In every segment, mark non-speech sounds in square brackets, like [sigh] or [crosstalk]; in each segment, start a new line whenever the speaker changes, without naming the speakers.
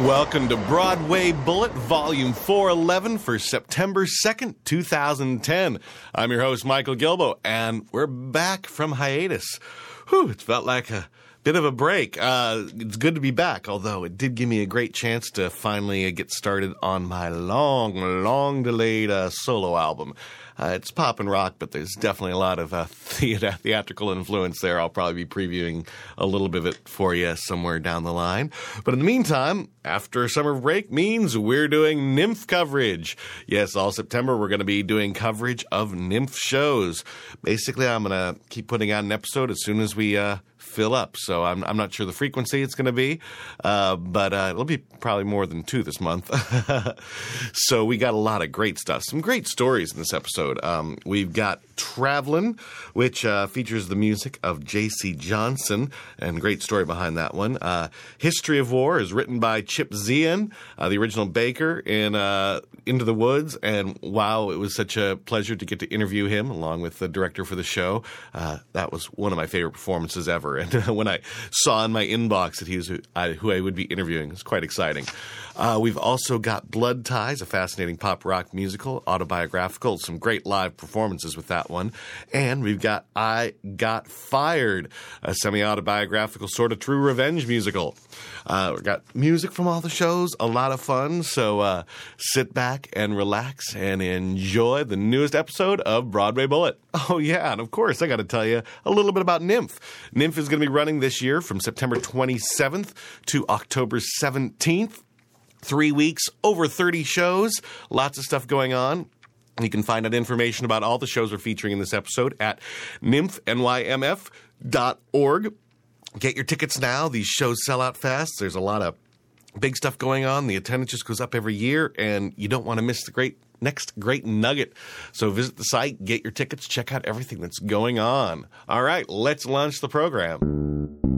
Welcome to Broadway Bullet, Volume 411 for September 2nd, 2010. I'm your host, Michael Gilboe, and we're back from hiatus. Whew, it felt like a bit of a break. Uh, it's good to be back, although it did give me a great chance to finally get started on my long, long delayed uh, solo album. Uh, it's pop and rock, but there's definitely a lot of uh, [laughs] theat- theatrical influence there. I'll probably be previewing a little bit of it for you somewhere down the line. But in the meantime, after summer break means we're doing NYMF coverage. Yes, all September we're going to be doing coverage of NYMF shows. Basically, I'm going to keep putting out an episode as soon as we uh, fill up. So I'm, I'm not sure the frequency it's going to be, uh, but uh, it'll be probably more than two this month. [laughs] so we got a lot of great stuff, some great stories in this episode. Um, we've got Travelin', which uh, features the music of J.C. Johnson, and great story behind that one. Uh, History of War is written by Chip Zien, uh, the original Baker in uh, Into the Woods, and wow, it was such a pleasure to get to interview him along with the director for the show. That was one of my favorite performances ever, and [laughs] when I saw in my inbox that he was who I, who I would be interviewing, it was quite exciting. Uh, we've also got Blood Ties, a fascinating pop rock musical, autobiographical, some great live performances with that one. And we've got I Got Fired, a semi autobiographical, sort of true revenge musical. Uh, we've got music from all the shows, a lot of fun. So uh, sit back and relax and enjoy the newest episode of Broadway Bullet. [laughs] Oh, yeah. And of course, I got to tell you a little bit about NYMF. NYMF is going to be running this year from September 27th to October 17th three weeks, over 30 shows, lots of stuff going on. You can find out information about all the shows we're featuring in this episode at nymphNYMF.org. Get your tickets now. These shows sell out fast. There's a lot of big stuff going on. The attendance just goes up every year, and you don't want to miss the great next great nugget. So visit the site, get your tickets, check out everything that's going on. All right, let's launch the program.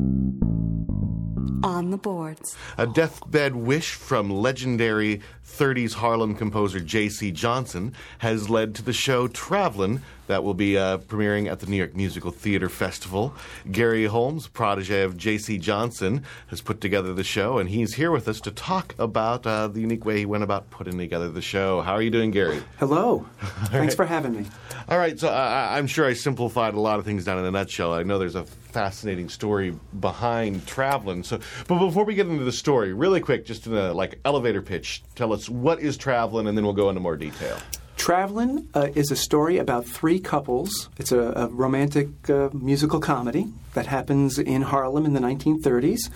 On the boards.
A deathbed wish from legendary 30s Harlem composer J.C. Johnson has led to the show Travelin' that will be uh, premiering at the New York Musical Theater Festival. Gary Holmes, protege of J.C. Johnson, has put together the show, and he's here with us to talk about uh, the unique way he went about putting together the show. How are you doing, Gary?
Hello. [laughs] Thanks for having me.
All right, so I, I'm sure I simplified a lot of things down in a nutshell. I know there's a fascinating story behind Travelin'. So, but before we get into the story, really quick, just in a like elevator pitch, tell us what is Travelin', and then we'll go into more detail.
Travelin' uh, is a story about three couples. It's a, a romantic uh, musical comedy that happens in Harlem in the 1930s.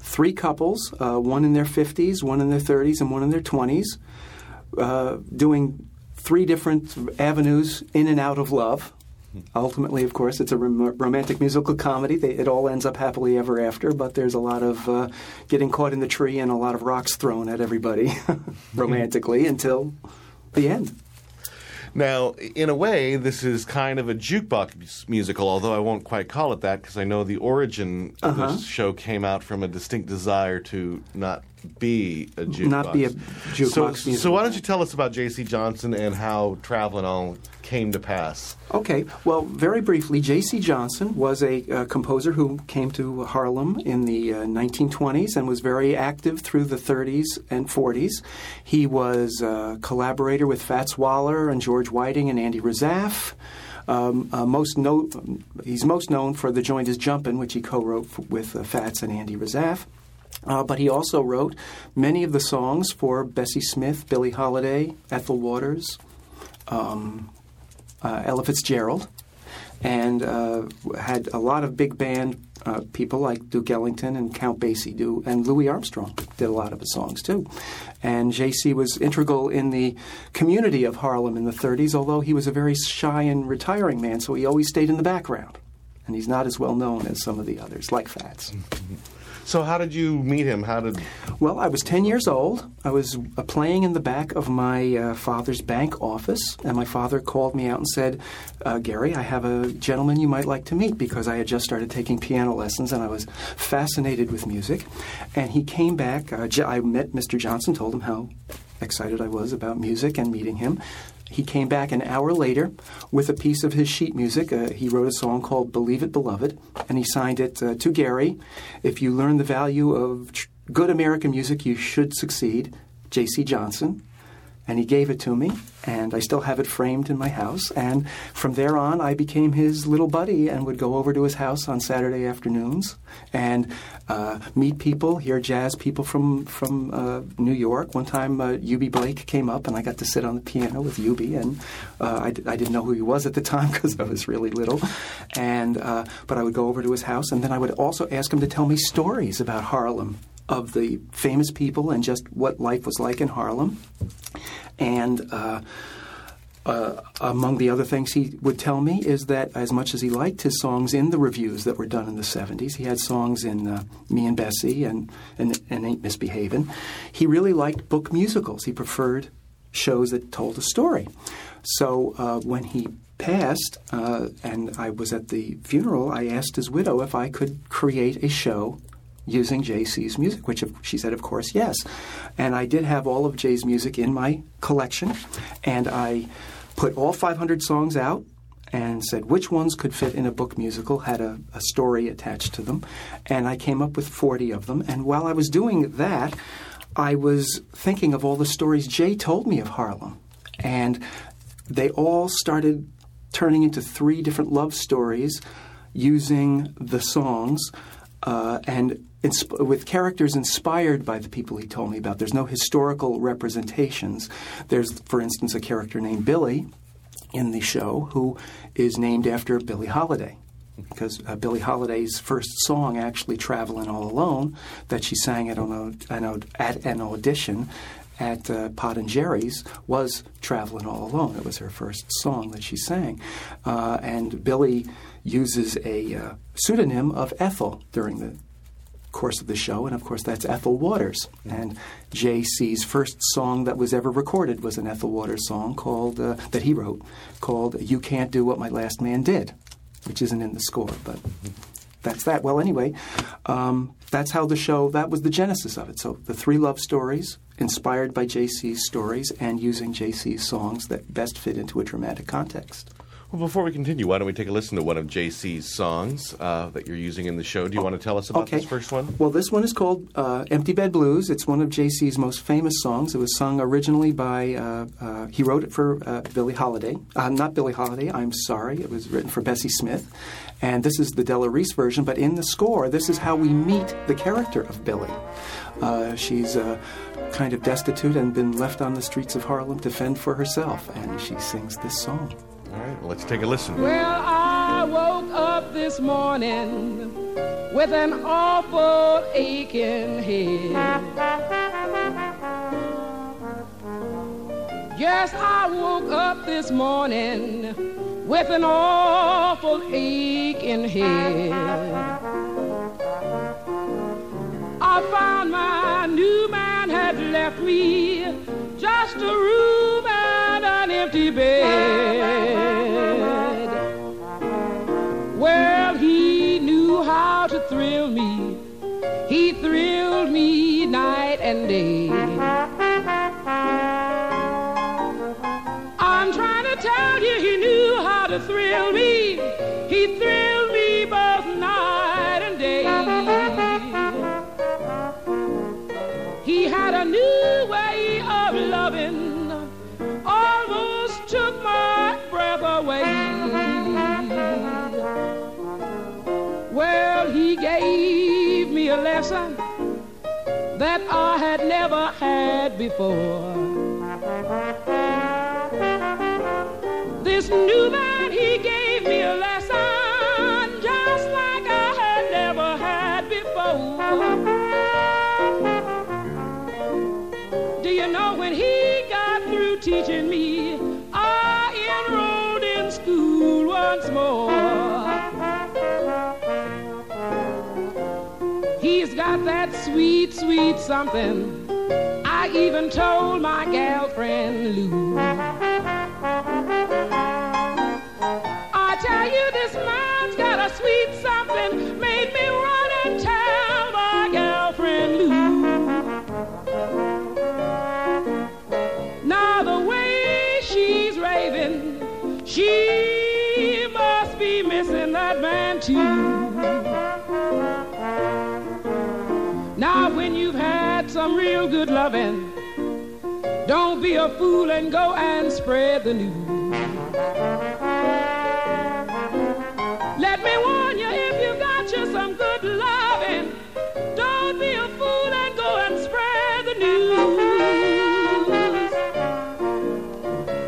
Three couples, uh, one in their 50s, one in their 30s, and one in their 20s, uh, doing three different avenues in and out of love. Ultimately, of course, it's a rom- romantic musical comedy. They, it all ends up happily ever after, but there's a lot of uh, getting caught in the tree and a lot of rocks thrown at everybody [laughs] romantically until the end.
Now, in a way, this is kind of a jukebox musical, although I won't quite call it that because I know the origin of
Uh-huh.
this show came out from a distinct desire to not be a jukebox.
Not be a jukebox
So, so why don't you tell us about J.C. Johnson and how Travelin' all came to pass?
Okay, well, very briefly, J.C. Johnson was a uh, composer who came to Harlem in the uh, 1920s and was very active through the 30s and 40s. He was a collaborator with Fats Waller and George Whiting and Andy Razaf. Um, uh, most no, he's most known for The Joint is Jumpin', which he co-wrote f- with uh, Fats and Andy Razaf. Uh, but he also wrote many of the songs for Bessie Smith, Billie Holiday, Ethel Waters, um, uh, Ella Fitzgerald, and uh, had a lot of big band uh, people like Duke Ellington and Count Basie do, and Louis Armstrong did a lot of his songs too. And JC was integral in the community of Harlem in the 30s, although he was a very shy and retiring man, so he always stayed in the background. And he's not as well known as some of the others, like Fats.
So, how did you meet him? How did
Well, I was 10 years old. I was uh, playing in the back of my uh, father's bank office, and my father called me out and said, uh, Gary, I have a gentleman you might like to meet because I had just started taking piano lessons and I was fascinated with music. And he came back. Uh, I met Mr. Johnson, told him how excited I was about music and meeting him. He came back an hour later with a piece of his sheet music. Uh, he wrote a song called Believe It, Beloved, and he signed it uh, to Gary. If you learn the value of tr- good American music, you should succeed. J.C. Johnson. And he gave it to me, and I still have it framed in my house. And from there on, I became his little buddy and would go over to his house on Saturday afternoons and uh, meet people, hear jazz people from from uh, New York. One time, uh, Blake came up, and I got to sit on the piano with Eubie, and uh, I, d- I didn't know who he was at the time [laughs] because I was really little. And uh, but I would go over to his house, and then I would also ask him to tell me stories about Harlem of the famous people and just what life was like in Harlem. And uh, uh, among the other things he would tell me is that as much as he liked his songs in the revues that were done in the 70s, he had songs in uh, Me and Bessie and, and, and Ain't Misbehavin', he really liked book musicals. He preferred shows that told a story. So uh, when he passed uh, and I was at the funeral, I asked his widow if I could create a show using JC's music, which she said, of course, yes. And I did have all of Jay's music in my collection, and I put all 500 songs out and said which ones could fit in a book musical, had a, a story attached to them, and I came up with 40 of them. And while I was doing that, I was thinking of all the stories Jay told me of Harlem. And they all started turning into three different love stories using the songs uh, and insp- with characters inspired by the people he told me about. There's no historical representations. There's, for instance, a character named Billy in the show who is named after Billie Holiday. Because uh, Billie Holiday's first song, actually "Traveling All Alone," that she sang at an, an, at an audition at uh, Pod's and Jerry's, was "Traveling All Alone." It was her first song that she sang, uh, and Billie uses a uh, pseudonym of Ethel during the course of the show, and of course that's Ethel Waters. And J.C.'s first song that was ever recorded was an Ethel Waters song called uh, that he wrote called "You Can't Do What My Last Man Did," which isn't in the score, but that's that. Well, anyway, um, that's how the show. That was the genesis of it. So the three love stories inspired by J.C.'s stories and using J.C.'s songs that best fit into a dramatic context.
Well, before we continue, why don't we take a listen to one of JC's songs uh, that you're using in the show? Do you want to tell us about this first one?
Well, this one is called uh, Empty Bed Blues. It's one of JC's most famous songs. It was sung originally by, uh, uh, he wrote it for uh, Billie Holiday. Uh, not Billie Holiday, I'm sorry. It was written for Bessie Smith. And this is the Della Reese version, but in the score, this is how we meet the character of Billie. Uh, she's uh, kind of destitute and been left on the streets of Harlem to fend for herself, and she sings this song.
All right, let's take a listen.
Well, I woke up this morning with an awful aching head. Yes, I woke up this morning with an awful aching head. I found my new man had left me just a room empty bed. Well, he knew how to thrill me. He thrilled me night and day. I'm trying to tell you, he knew how to thrill me. He thrilled I had never had before. This new man, he gave me a lesson sweet, sweet something. I even told my gal friend Lou. Loving, don't be a fool and go and spread the news. Let me warn you, if you got you some good loving, don't be a fool and go and spread the news.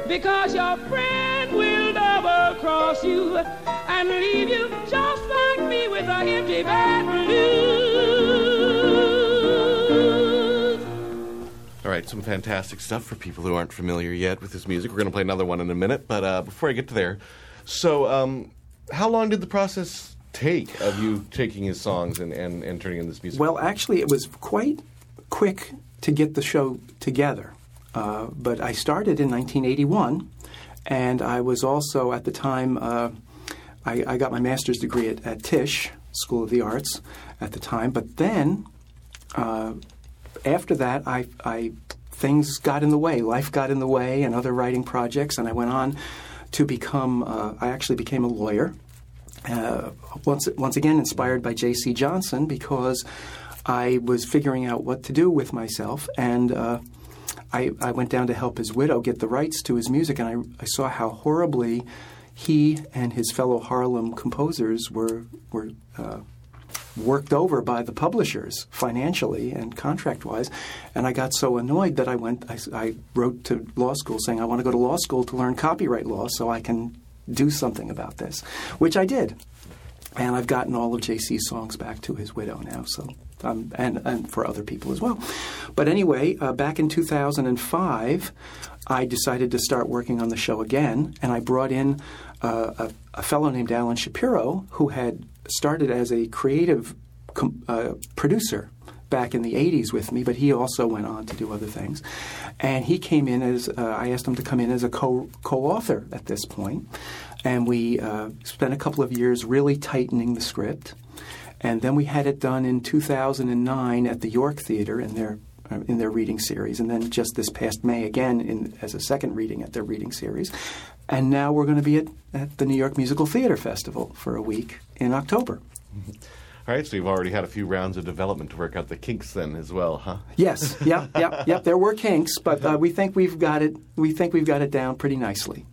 Because your friend will double cross you and leave you just like me with a empty bed blues.
Some fantastic stuff for people who aren't familiar yet with his music. We're going to play another one in a minute, but uh, before I get to there, so um, how long did the process take of you taking his songs and, and, and turning in this music?
Well, actually, it was quite quick to get the show together. Uh, but I started in 1981, and I was also at the time, uh, I, I got my master's degree at, at Tisch School of the Arts at the time. But then, uh, after that, I, I things got in the way. Life got in the way, and other writing projects, and I went on to become. Uh, I actually became a lawyer. Uh, once once again, inspired by J.C. Johnson, because I was figuring out what to do with myself, and uh, I, I went down to help his widow get the rights to his music, and I, I saw how horribly he and his fellow Harlem composers were were uh, worked over by the publishers financially and contract wise. And I got so annoyed that I went, I, I, wrote to law school saying, I want to go to law school to learn copyright law so I can do something about this, which I did. And I've gotten all of JC's songs back to his widow now, so. Um, and, and for other people as well. But anyway, uh, back in 2005, I decided to start working on the show again, and I brought in uh, a, a fellow named Alan Shapiro who had started as a creative com- uh, producer back in the 80s with me, but he also went on to do other things. And he came in as, uh, I asked him to come in as a co author at this point. And we uh, spent a couple of years really tightening the script. And then we had it done in 2009 at the York Theater in their uh, in their reading series, and then just this past May again in, as a second reading at their reading series. And now we're going to be at, at the New York Musical Theater Festival for a week in October.
All right, so you've already had a few rounds of development to work out the kinks then as well, huh?
Yes, yep, [laughs] yep, yep. There were kinks, but uh, we think we've got it. We think we've got it down pretty nicely.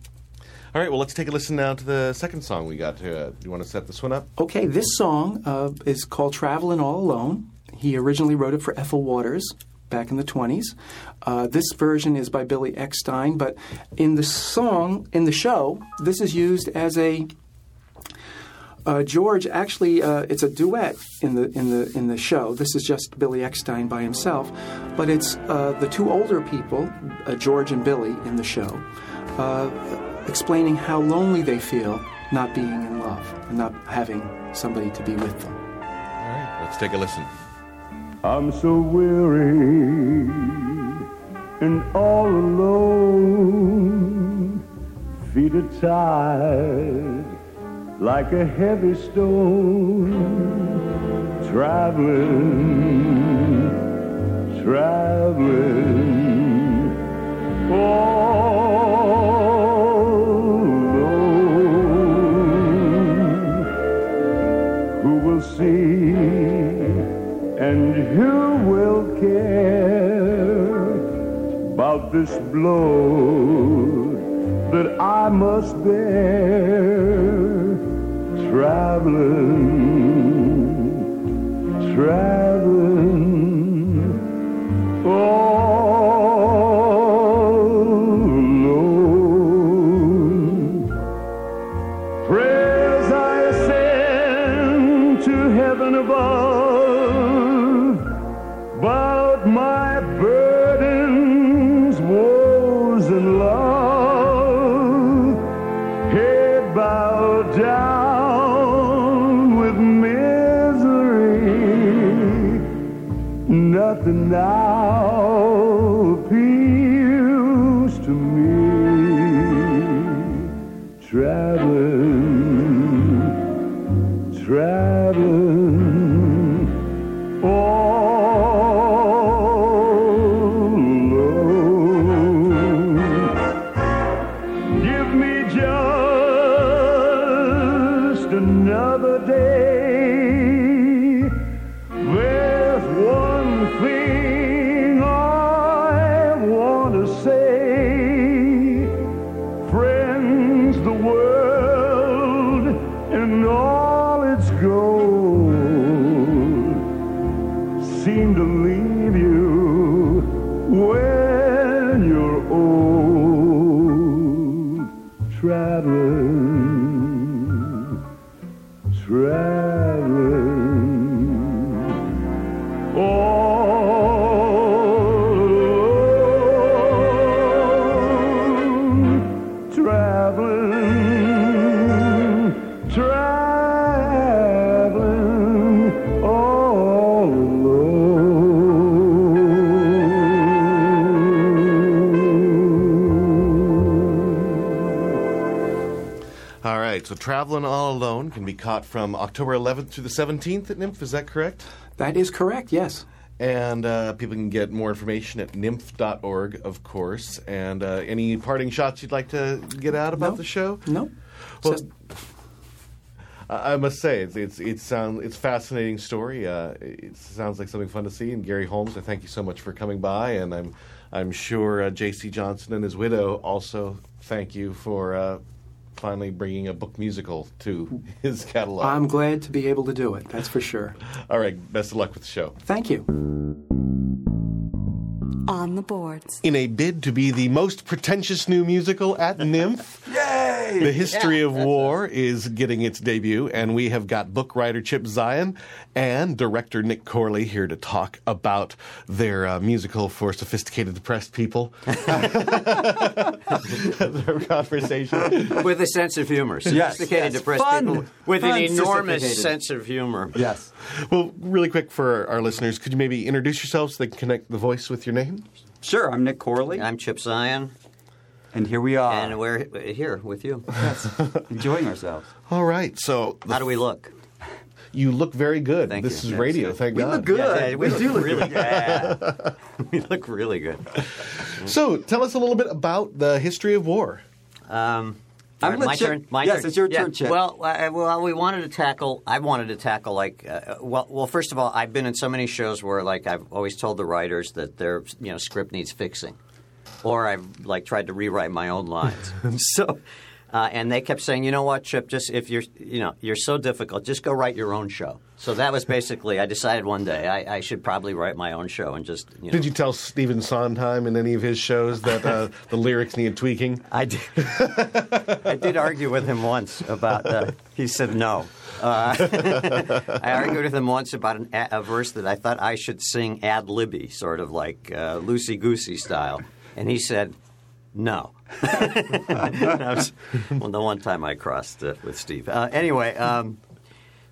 All right, well, let's take a listen now to the second song we got. Uh, do you want to set this one up?
Okay, this song uh, is called "Traveling All Alone." He originally wrote it for Ethel Waters back in the 20s. Uh, this version is by Billy Eckstine, but in the song, in the show, this is used as a uh, George actually, uh, it's a duet in the in the in the show. This is just Billy Eckstine by himself, but it's uh, the two older people, uh, George and Billy, in the show, uh, explaining how lonely they feel not being in love and not having somebody to be with them.
All right, let's take a listen.
I'm so weary and all alone, feet are tired like a heavy stone, traveling, traveling, all alone. Who will see and who will care about this blow that I must bear? Traveling, traveling,
so Traveling All Alone can be caught from October 11th through the 17th at NYMF. Is that correct?
That is correct, yes.
And uh, people can get more information at NYMF.org, of course. And uh, any parting shots you'd like to get out about
No.
the show?
No.
Well, I must say, it's it's it's, sound, it's a fascinating story. Uh, it sounds like something fun to see. And Gary Holmes, I thank you so much for coming by. And I'm I'm sure uh, J.C. Johnson and his widow also thank you for uh, finally bringing a book musical to [laughs] his catalog.
I'm glad to be able to do it, that's for sure. [laughs]
All right, best of luck with the show.
Thank you.
On the boards.
In a bid to be the most pretentious new musical at [laughs] NYMF, The History of War is getting its debut, and we have got book writer Chip Zien and director Nick Corley here to talk about their uh, musical for sophisticated depressed people. [laughs] [laughs] their conversation.
with a sense of humor. Sophisticated,
yes.
depressed
Fun.
people with
Fun,
an enormous sense of humor.
Yes.
Well, really quick for our listeners, could you maybe introduce yourselves so they can connect the voice with your name?
Sure, I'm Nick Corley,
I'm Chip Zien,
and here we are,
and we're here with you. Yes. [laughs]
Enjoying ourselves.
All right, so
How do we look?
you look very good.
Thank
this
you.
is
Yes,
radio,
yes.
thank
We
God.
look good.
Yeah, we,
We
look
do look
really good. [laughs] [laughs] we look really good.
So, tell us a little bit about the history of war.
Um,
I'm
my
Chip-
turn. My
yes,
turn.
it's your
Yeah,
turn, Chip.
Well, uh, well, we wanted to tackle. I wanted to tackle like. Uh, well, well, first of all, I've been in so many shows where like I've always told the writers that their you know script needs fixing, or I've like tried to rewrite my own lines. [laughs] so. Uh, and they kept saying, you know what, Chip? Just if you're, you know, you're so difficult, just go write your own show. So that was basically. I decided one day I, I should probably write my own show and just. You know,
Did you tell Stephen Sondheim in any of his shows that uh, [laughs] the lyrics need tweaking?
I did. I did argue with him once about. Uh, he said no. Uh, [laughs] I argued with him once about an, a, verse that I thought I should sing ad libby, sort of like uh, loosey goosey style, and he said no. [laughs] That was well, the one time I crossed uh, with Steve. Uh, anyway. Um,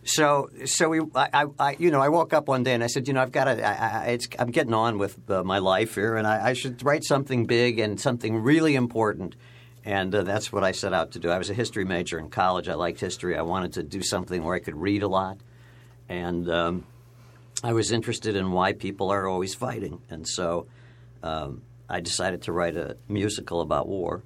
so, so we, I, I- you know, I woke up one day and I said, you know, I've got to, I, I, it's, I'm getting on with uh, my life here, and I, I should write something big and something really important. And uh, that's what I set out to do. I was a history major in college. I liked history. I wanted to do something where I could read a lot, and um, I was interested in why people are always fighting. And so, um, I decided to write a musical about war.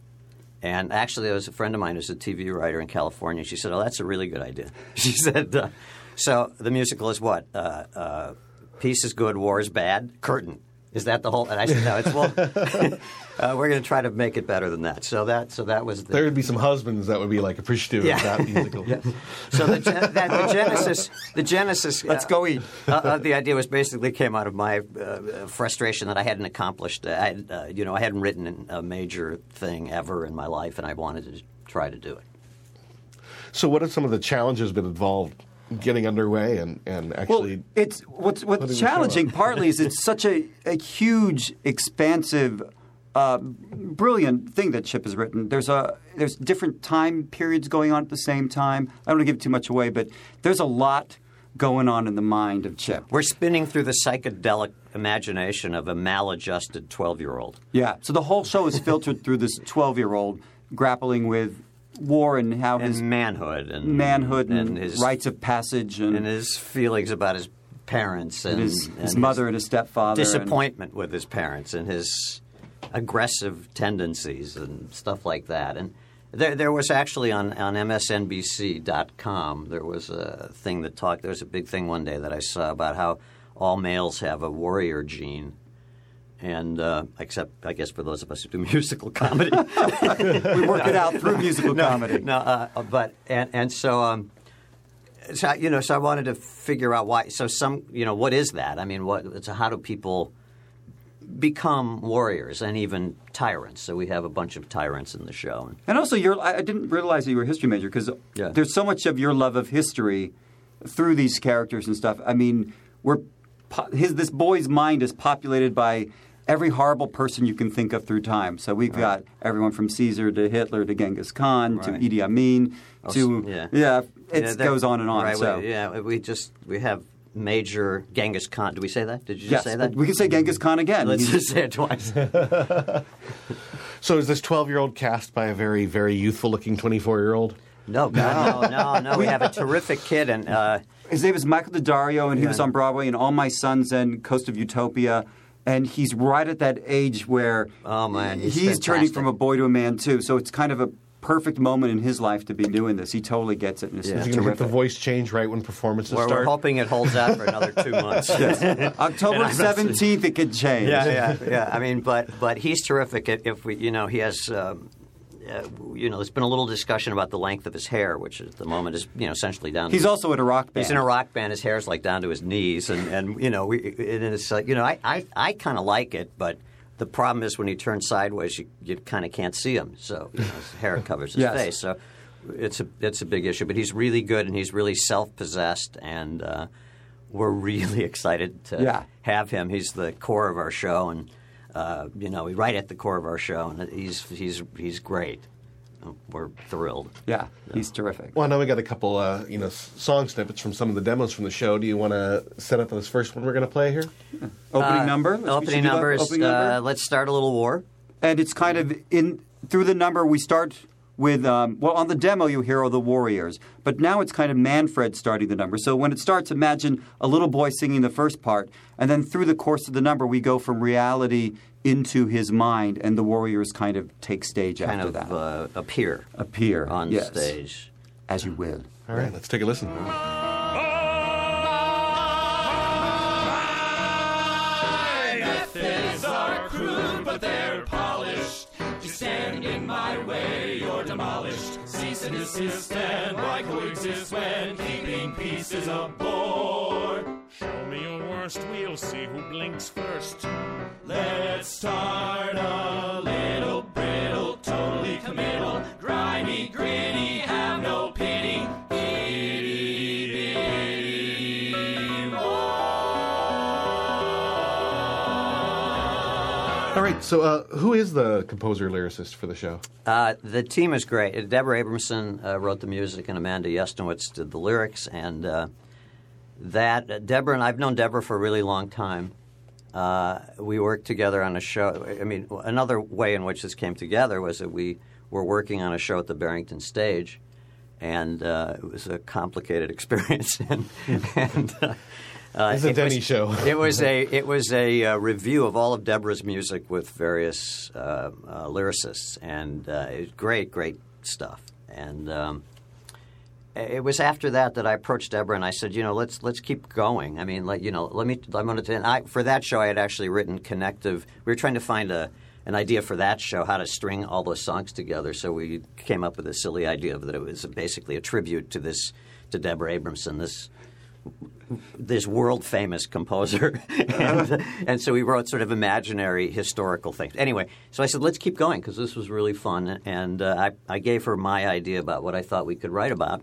And actually, there was a friend of mine who's a TV writer in California. She said, "Oh, that's a really good idea." [laughs] She said, uh, "So the musical is what? Uh, uh, peace is good, war is bad. Curtain is that the whole?" And I said, "No, it's well. [laughs] uh, we're going to try to make it better than that." So that so that was the,
There would be some husbands that would be like appreciative
Yeah.
of that musical. [laughs]
so the, gen- that, the genesis, the genesis. [laughs]
Let's go eat.
uh, uh, the idea was basically came out of my uh, frustration that I hadn't accomplished. I, uh, you know, I hadn't written a major thing ever in my life, and I wanted to try to do it.
So, what have some of the challenges been involved getting underway and, and actually?
Well,
actually?
it's what's what's challenging partly is it's such a, a huge, expansive, uh, brilliant thing that Chip has written. There's a there's different time periods going on at the same time. I don't want to give too much away, but there's a lot going on in the mind of Chip.
We're spinning through the psychedelic imagination of a maladjusted twelve-year-old.
Yeah. So the whole show is filtered through this 12 year old grappling with war and how his
and manhood and
manhood and,
his
rites of passage and,
and his feelings about his parents and,
and his,
and
his mother and his stepfather. and-
disappointment with his parents and his aggressive tendencies and stuff like that. And there, there was actually on, on MSNBC.com, there was a thing that talked, there was a big thing one day that I saw about how all males have a warrior gene. And uh, except, I guess, for those of us who do [laughs] musical comedy, [laughs]
we work it out through musical comedy.
no, uh, but and and so um, so you know, so I wanted to figure out why. So some, you know, what is that? I mean, what? So how do people become warriors and even tyrants. So we have a bunch of tyrants in the show.
And also, you're, I didn't realize that you were a history major because
Yeah.
there's so much of your love of history through these characters and stuff. I mean, we're his this boy's mind is populated by every horrible person you can think of through time. So we've got everyone from Caesar to Hitler to Genghis Khan to
Right.
Idi Amin
Oh,
to
yeah.
it
Yeah,
goes on and on.
Right,
so.
we, yeah, we just we have major Genghis Khan. Did we say that? Did you
Yes,
just say that?
we can say Genghis Khan again.
Let's just say it twice. [laughs]
So is this 12 year old cast by a very, very youthful looking 24 year old?
No, God, no, no, no. [laughs] We have a terrific kid, and uh,
His name is Michael D'Addario, and he
Yeah.
was on Broadway in All My Sons and Coast of Utopia. And he's right at that age where
Oh, man, he's
turning from a boy to a man too. So it's kind of a perfect moment in his life to be doing this. He totally gets it, and it's,
Yeah.
it's
Is going to hit the voice change right when performances
we're, we're hoping it holds out for another two [laughs] months. [laughs]
October
And I'm not-
seventeenth, it could change.
yeah, yeah, yeah. I mean, but but he's terrific. If if we, you know, he has. Um, uh, you know, there's been a little discussion about the length of his hair, which at the moment is, you know, essentially down.
He's
to,
also in a rock band.
He's in a rock band. His hair's like down to his knees, and, and you know, we, and it's like you know, I I, I kind of like it, but the problem is when he turns sideways, you, you kind of can't see him. So you know, his hair [laughs] covers his
Yes.
face. So it's a it's a big issue. But he's really good, and he's really self possessed, and uh, we're [laughs] really excited to
Yeah.
have him. He's the core of our show, and uh, you know, right at the core of our show, and he's he's he's great. We're thrilled.
Yeah, he's terrific.
Well, now we got a couple, uh, you know, song snippets from some of the demos from the show. Do you want to set up this first one we're going to play here?
Opening
Uh,
number. Let's- we
Opening
do that. Opening number.
Uh, let's start a little war.
and it's kind of in through the number we start with um, well on the demo you hear all the warriors but now it's kind of manfred starting the number so when it starts imagine a little boy singing the first part and then through the course of the number we go from reality into his mind and the warriors kind of take stage
Kind
after
of
that
uh, appear
appear
on
yes,
stage.
as you will
All right, let's take a listen.
Methods are crude, but they're polished. You stand in my way, you're demolished. Cease and desist, and why coexist when keeping peace is a bore?
Show me your worst, we'll see who blinks first.
So uh, who is the composer lyricist for the show?
Uh, the team is great. Deborah Abramson uh, wrote the music, and Amanda Yesnowitz did the lyrics. And uh, that Deborah and I've known Deborah for a really long time. Uh, we worked together on a show. I mean, another way in which this came together was that we were working on a show at the Barrington Stage, and uh, it was a complicated [laughs] experience. and and uh,
It's a
it
Denny
was-
show.
it was [laughs] a it was a uh, revue of all of Deborah's music with various uh, uh, lyricists, and uh, it was great, great stuff. And um, it was after that that I approached Deborah and I said, you know, let's let's keep going. I mean, let you know, let me. I'm going to. And I, for that show, I had actually written connective. We were trying to find a an idea for that show, how to string all those songs together. So we came up with a silly idea that it was basically a tribute to this to Deborah Abramson, this this world famous composer, [laughs] and, and so we wrote sort of imaginary historical things. Anyway, so I said, let's keep going because this was really fun, and uh, I, I gave her my idea about what I thought we could write about,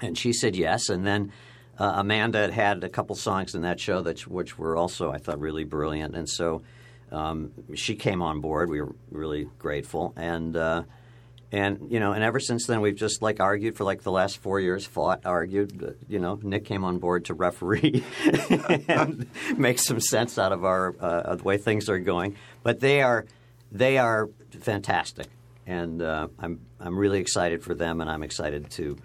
and she said yes, and then. Uh, Amanda had had a couple songs in that show that which were also I thought really brilliant, and so um, she came on board. We were really grateful, and uh, and you know, and ever since then we've just like argued for like the last four years, fought, argued. You know, Nick came on board to referee [laughs] and make some sense out of our uh, the way things are going. But they are they are fantastic, and uh, I'm I'm really excited for them, and I'm excited to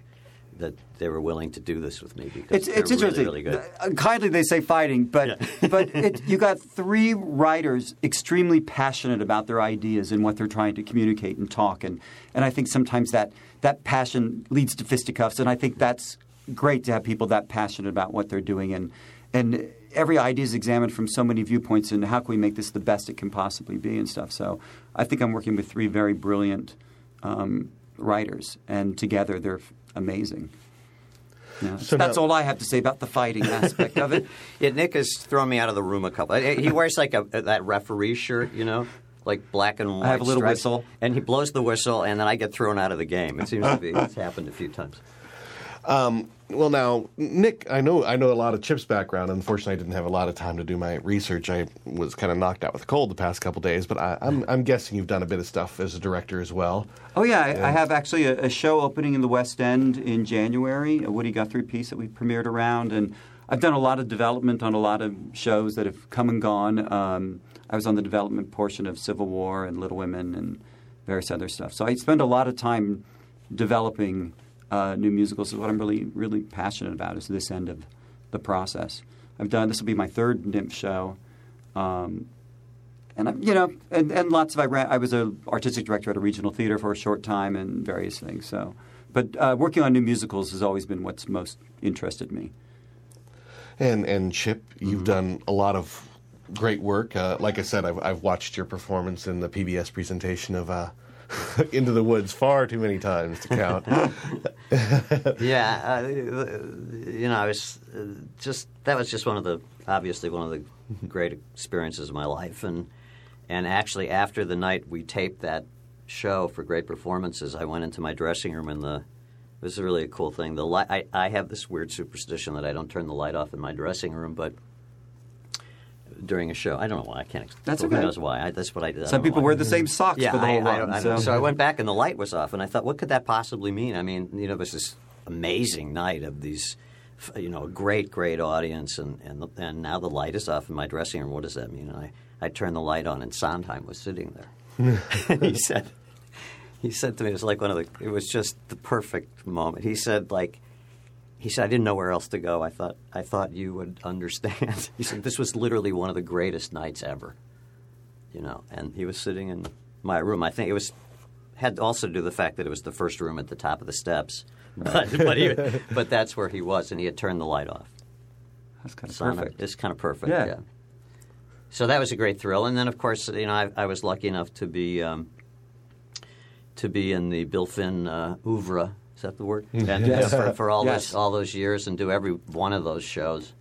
that they were willing to do this with me because
It's, it's
really,
interesting.
really good.
Uh, kindly, they say fighting, but [laughs] but it, you got three writers extremely passionate about their ideas and what they're trying to communicate and talk, and and I think sometimes that that passion leads to fisticuffs, and I think that's great to have people that passionate about what they're doing, and and every idea is examined from so many viewpoints, and how can we make this the best it can possibly be and stuff. So I think I'm working with three very brilliant um, writers, and together they're amazing. Yeah.
So
That's
now-
all I have to say about the fighting aspect of it. [laughs]
Yeah, Nick has thrown me out of the room a couple. He wears like a that referee shirt, you know, like black and white.
I have a little
stripes.
whistle.
and he blows the whistle, and then I get thrown out of the game. It seems to be [laughs] it's happened a few times.
Well, now Nick, I know I know a lot of Chip's background. Unfortunately, I didn't have a lot of time to do my research. I was kind of knocked out with a cold the past couple days, but I, I'm I'm guessing you've done a bit of stuff as a director as well.
Oh yeah, I, I have actually a, a show opening in the West End in January, a Woody Guthrie piece that we premiered around, and I've done a lot of development on a lot of shows that have come and gone. Um, I was on the development portion of Civil War and Little Women and various other stuff. So I spend a lot of time developing uh, new musicals. Is what I'm really really passionate about is this end of the process. I've done this will be my third NYMF show. Um, and I'm, you know, and, and lots of I ran. I was an artistic director at a regional theater for a short time and various things. So, but uh, working on new musicals has always been what's most interested me.
And and Chip, you've done a lot of great work. Uh, like I said, I've I've watched your performance in the PBS presentation of uh, [laughs] Into the Woods far too many times to count. [laughs]
Yeah, uh, you know, I was uh, just that was just one of the obviously one of the great experiences of my life, and and actually after the night we taped that show for great performances, I went into my dressing room and the this is really a cool thing. The light, I, I have this weird superstition that I don't turn the light off in my dressing room, but during a show, I don't know why I can't. explain.
That's okay.
Who knows why? I, that's what I did. I
Some people
why.
wear the same mm-hmm. socks
Yeah,
for the whole
I
run.
I
so.
so I went back and the light was off, and I thought, what could that possibly mean? I mean, you know, it was this amazing night of these, you know, great, great audience, and and, the, and now the light is off in my dressing room. What does that mean? And I, I turned the light on, and Sondheim was sitting there. and [laughs] [laughs] he said, he said to me, it was like one of the, it was just the perfect moment. He said, like, he said, I didn't know where else to go. I thought, I thought you would [laughs] understand. he said, this was literally one of the greatest nights ever you know, and he was sitting in my room. I think it was had also to do with the fact that it was the first room at the top of the steps, [laughs] but but, he, [laughs] but that's where he was, and he had turned the light off.
That's kind of
So
perfect.
It's kind of perfect.
Yeah.
Yeah. So that was a great thrill, and then of course, you know, I, I was lucky enough to be um, to be in the Bill Finn uh, oeuvre. Is that the word? [laughs] And,
Yes.
for, for all
Yes.
those all those years, and do every one of those shows,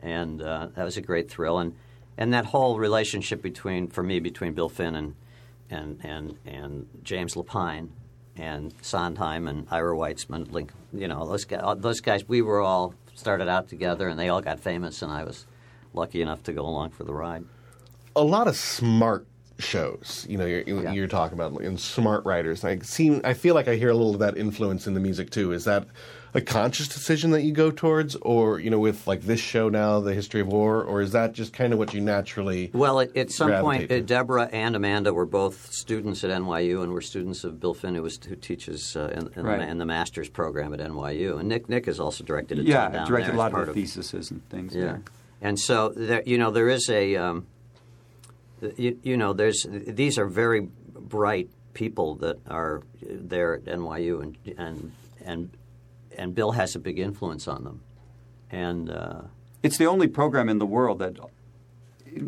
and uh, that was a great thrill. And and that whole relationship between for me between Bill Finn and and and and James Lapine and Sondheim and Ira Weitzman, Link, you know those guys, those guys. We were all started out together, and they all got famous, and I was lucky enough to go along for the ride.
a lot of smart shows. You know, you're,
Yeah.
you're talking about and smart writers. I seem, I feel like I hear a little of that influence in the music too. Is that a conscious decision that you go towards, or you know, with like this show now, the history of war, or is that just kind of what you naturally?
Well, at, at some point, uh,
to?
Deborah and Amanda were both students at NYU, and were students of Bill Finn, who, was, who teaches uh, in, in,
Right.
the, in the master's program at NYU. And Nick Nick has also directed a
yeah,
down
directed
there
a lot of the theses and things.
Yeah,
there.
and so there, you know there is a um, you, you know there's these are very bright people that are there at NYU and and and and Bill has a big influence on them, and uh,
It's the only program in the world that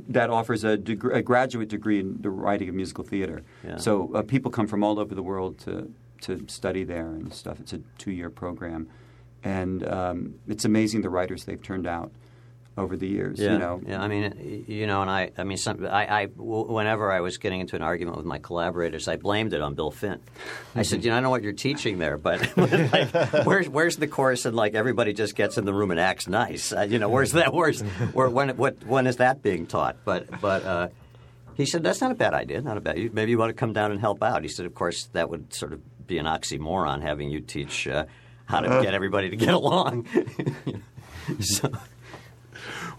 that offers a, deg- a graduate degree in the writing of musical theater.
Yeah.
So uh, people come from all over the world to to study there and stuff. It's a two year program, and um, it's amazing the writers they've turned out over the years.
Yeah,
You know,
yeah. I mean, you know, and I, I mean, some, I, I, whenever I was getting into an argument with my collaborators, I blamed it on Bill Finn. I said, you know, I don't know what you're teaching there, but [laughs] like, where's, where's the course and like everybody just gets in the room and acts nice? Uh, you know, where's that? Where's, where, when, what, when is that being taught? But, but. Uh, he said, "That's not a bad idea. Not a bad. Maybe you want to come down and help out." He said, "Of course, that would sort of be an oxymoron having you teach uh, how to get everybody to get along." [laughs] so,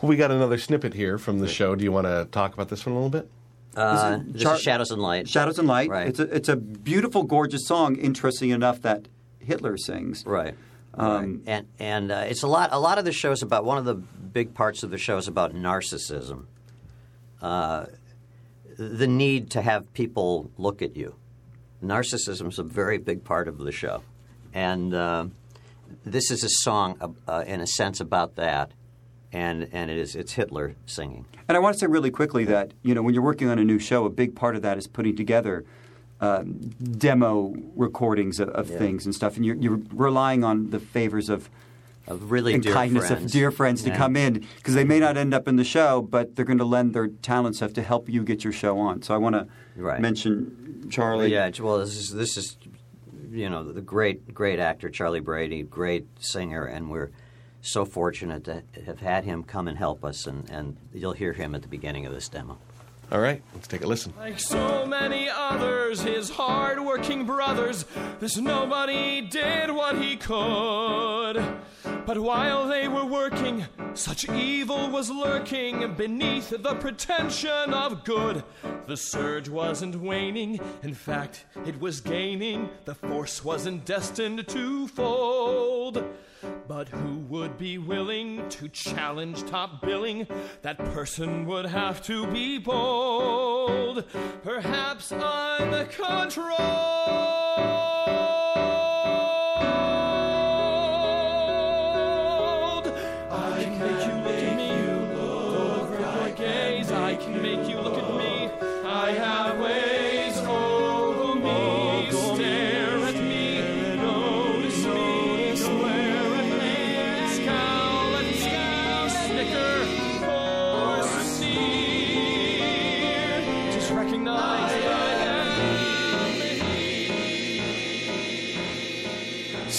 We got another snippet here from the show. Do you want to talk about this one a little bit?
Uh,
This is
this
Char-
is Shadows and Light.
Shadows and Light.
Right.
It's a it's a beautiful, gorgeous song. Interesting enough that Hitler sings.
Right.
Um,
right. And and uh, it's a lot. A lot of the show is about one of the big parts of the show is about narcissism. Uh, the need to have people look at you. Narcissism is a very big part of the show, and uh, this is a song, uh, uh, in a sense, about that. And and it is it's Hitler singing.
And I want to say really quickly that you know when you're working on a new show, a big part of that is putting together um, demo recordings of, of
Yeah.
things and stuff, and you're, you're relying on the favors of
Of really
and
dear
kindness
friends.
of dear friends to come in because they may not end up in the show, but they're going to lend their talent stuff to help you get your show on. So I want to
Right.
mention Charlie.
Yeah, well, this is this is you know the great great actor Charlie Brady, great singer, and we're so fortunate to have had him come and help us, and, and you'll hear him at the beginning of this demo.
All right, let's take a listen.
Like so many others, his hard-working brothers, this nobody did what he could. But while they were working, such evil was lurking beneath the pretension of good. The surge wasn't waning, in fact, it was gaining. The force wasn't destined to fold. But who would be willing to challenge top billing? That person would have to be bold. Perhaps I'm controlled.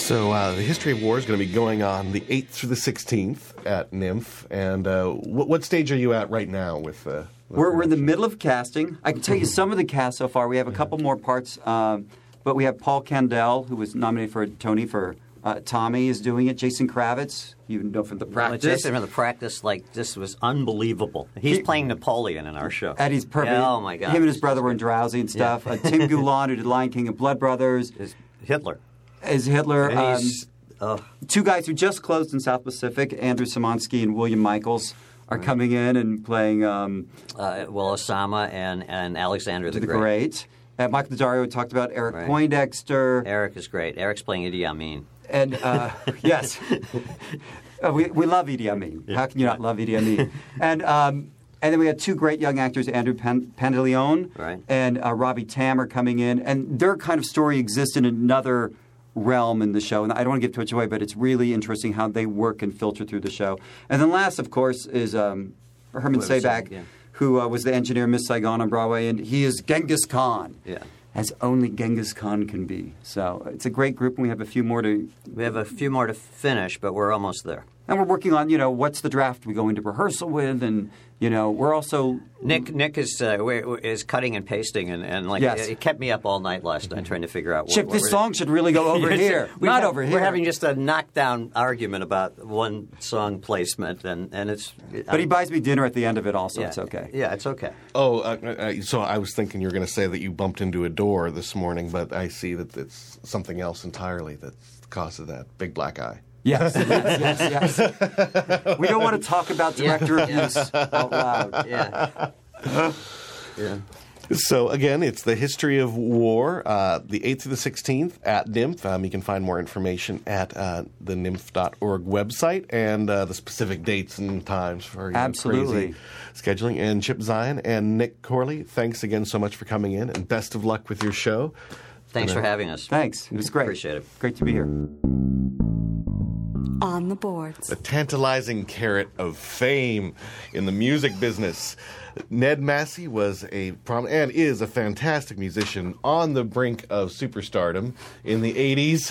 So uh, the history of war is going to be going on the 8th through the 16th at NYMF. And uh, what, what stage are you at right now with? Uh, with
We're, we're in the middle of casting. I can tell you some of the cast so far. We have a couple more parts, um, but we have Paul Kandel, who was nominated for a Tony for uh, Tommy, is doing it. Jason Kravits, you know from the
Well,
practice.
Jason from the practice, like this was unbelievable. He's playing Napoleon in our show.
Eddie's perfect.
Yeah, oh my god!
Him and his brother were in Drowsy and stuff. Uh, Tim [laughs] Gulan, who did Lion King and Blood Brothers,
is Hitler.
Is Hitler. Um, two guys who just closed in South Pacific, Andrew Samonsky and William Michals, are coming in and playing um,
Uh, well, Osama and, and Alexander the,
the Great. Uh, Michael D'Addario talked about Eric Poindexter.
Eric is great. Eric's playing Idi Amin.
And uh, [laughs] yes, Uh, we, we love Idi Amin. How can you not love Idi Amin? [laughs] and um, and then we had two great young actors, Andrew Pan- Pantaleone
Right.
and uh, Robbie Tam are coming in, and their kind of story exists in another realm in the show. And I don't want to give too much away, but it's really interesting how they work and filter through the show. And then last, of course, is um, Herman Sebek,
Sebek, yeah.
who uh, was the engineer in Miss Saigon on Broadway, and he is Genghis Khan.
Yeah.
As only Genghis Khan can be. So it's a great group, and we have a few more to
We have a few more to finish, but we're almost there.
And we're working on, you know, what's the draft we go into rehearsal with, and you know, we're also
Nick Nick is uh, is cutting and pasting, and, and like
Yes.
it kept me up all night last night trying to figure out.
Chip,
what, what
this
we're-
song should really go [laughs] over here,
we
not
have-
over here.
We're having just a knockdown argument about one song placement, and and it's.
but he buys me dinner at the end of it, also.
yeah,
It's okay.
Yeah, it's okay.
Oh, uh, uh, so I was thinking you were going to say that you bumped into a door this morning, but I see that it's something else entirely that's the cause of that big black eye.
Yes, [laughs] yes, yes, yes. we don't want to talk about director abuse out loud. [laughs]
Yeah. yeah.
So again, it's the history of war, uh, the 8th to the 16th at NYMF. Um, you can find more information at uh, the NYMF.org website and uh, the specific dates and times for you know,
Absolutely.
crazy scheduling. And Chip Zien and Nick Corley, thanks again so much for coming in, and best of luck with your show.
Thanks
And,
for having us.
Thanks. It was great.
Appreciate it.
Great to be here.
On the boards.
the tantalizing carrot of fame in the music business. Ned Massey was a prom- and is a fantastic musician on the brink of superstardom in the 80s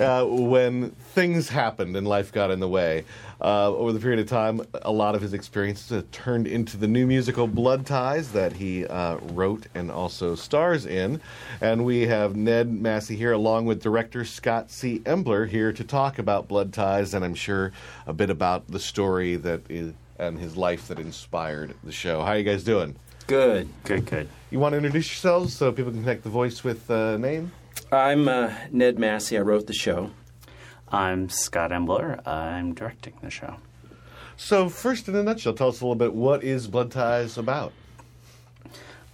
[laughs] uh, when things happened and life got in the way. Uh, over the period of time, a lot of his experiences turned into the new musical Blood Ties that he uh, wrote and also stars in. And we have Ned Massey here, along with director Scott C. Embler, here to talk about Blood Ties and I'm sure a bit about the story that is and his life that inspired the show. How are you guys doing?
Good, good, good.
You want to introduce yourselves so people can connect the voice with uh, name?
I'm uh, Ned Massey. I wrote the show.
I'm Scott Embler. I'm directing the show.
So, first, in a nutshell, tell us a little bit what is Blood Ties about?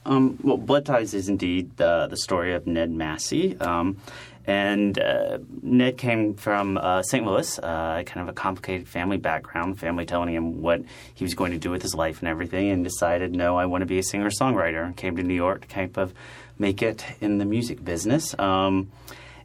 Um, well, Blood Ties is indeed the, the story of Ned Massey. Um, and uh, Ned came from uh, St. Louis, uh, kind of a complicated family background, family telling him what he was going to do with his life and everything, and decided, no, I want to be a singer songwriter, came to New York to kind of make it in the music business. Um,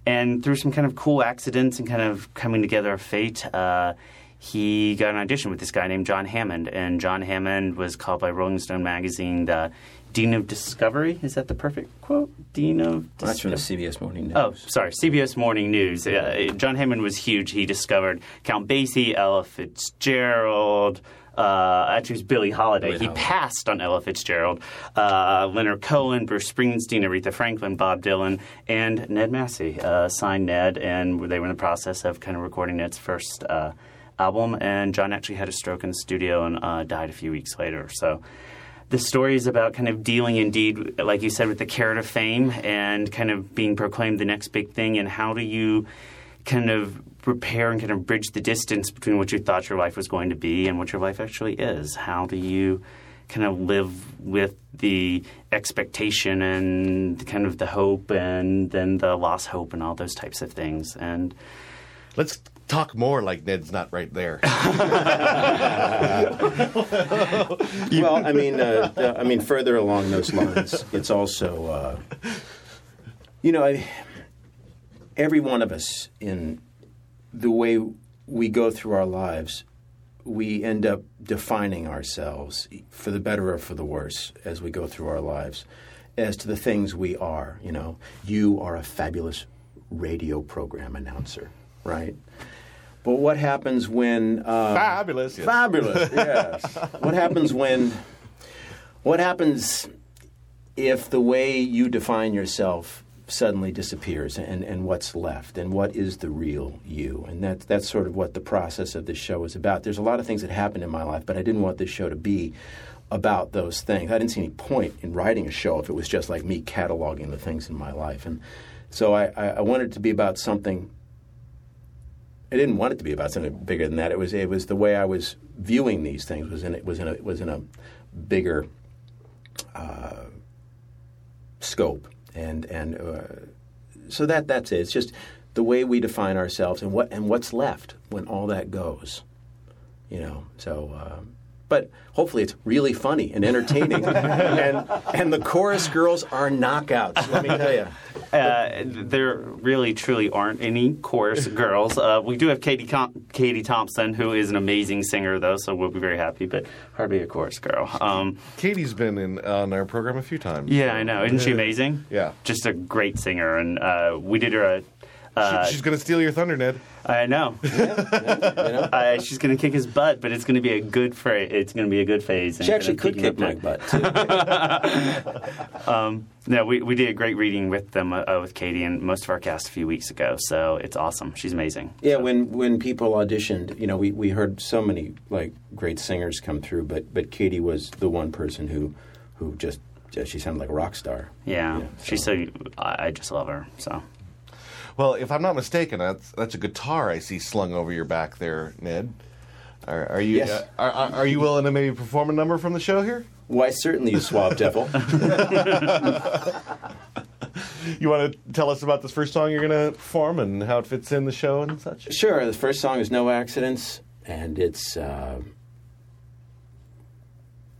and through some kind of cool accidents and kind of coming together of fate, uh, he got an audition with this guy named John Hammond. And John Hammond was called by Rolling Stone magazine the Dean of Discovery. Is that the perfect quote? Dean of
That's from the CBS Morning News.
Oh, sorry, CBS Morning News. Uh, John Hammond was huge. He discovered Count Basie, Ella Fitzgerald. Uh, actually, it was Billie Holiday.
Billie
he
Holiday.
passed on Ella Fitzgerald, uh, Leonard Cohen, Bruce Springsteen, Aretha Franklin, Bob Dylan, and Ned Massey uh, signed Ned, and they were in the process of kind of recording Ned's first uh, album. And John actually had a stroke in the studio and uh, died a few weeks later. So the story is about kind of dealing indeed, like you said, with the carrot of fame and kind of being proclaimed the next big thing. And how do you kind of repair and kind of bridge the distance between what you thought your life was going to be and what your life actually is? How do you kind of live with the expectation and kind of the hope and then the lost hope and all those types of things? And
Let's talk more like Ned's not right there. [laughs] [laughs]
well, I mean, uh, uh, I mean, further along those lines, it's also, uh, you know, I, every one of us in the way we go through our lives, we end up defining ourselves for the better or for the worse as we go through our lives as to the things we are. You know, you are a fabulous radio program announcer, right? But what happens when uh,
Fabulous. yes.
Fabulous. [laughs] yes. What happens when? What happens if the way you define yourself suddenly disappears, and, and what's left, and what is the real you? And that that's sort of what the process of this show is about. There's a lot of things that happened in my life, but I didn't want this show to be about those things. I didn't see any point in writing a show if it was just like me cataloging the things in my life, and so I, I I wanted it to be about something I didn't want it to be about something bigger than that. It was it was the way I was viewing these things was in it was in a was in a bigger uh, scope and and uh, so that that's it. It's just the way we define ourselves and what and what's left when all that goes. You know, so. Uh, but hopefully it's really funny and entertaining, [laughs] and and the chorus girls are knockouts. Let me tell you. [laughs]
Uh, there really, truly aren't any chorus girls. Uh, we do have Katie Com- Katie Thompson, who is an amazing singer, though, so we'll be very happy. But hardly a chorus girl. Um,
Katie's been in on our program a few times.
yeah, I know. Isn't she amazing?
Yeah.
just a great singer, and uh, we did her a. Uh,
She- she's going to steal your thunder, Ned.
I know. uh, [laughs] she's going to kick his butt, but it's going to be a good phase. It's going to be a good phase.
She actually could kick my butt. [laughs]
um, no, we, we did a great reading with them uh, with Katie and most of our cast a few weeks ago. So it's awesome. She's amazing.
Yeah, when when people auditioned, you know, we, we heard so many like great singers come through, but but Katie was the one person who who just she sounded like a rock star.
Yeah, she's so. I, I just love her. So
Well, if I'm not mistaken, that's that's a guitar I see slung over your back there, Ned. Are, are you
Yes.
uh, are, are you willing to maybe perform a number from the show here?
Why, certainly, you swab devil. [laughs]
You want to tell us about this first song you're going to perform and how it fits in the show and such?
Sure. The first song is No Accidents, and it's, uh,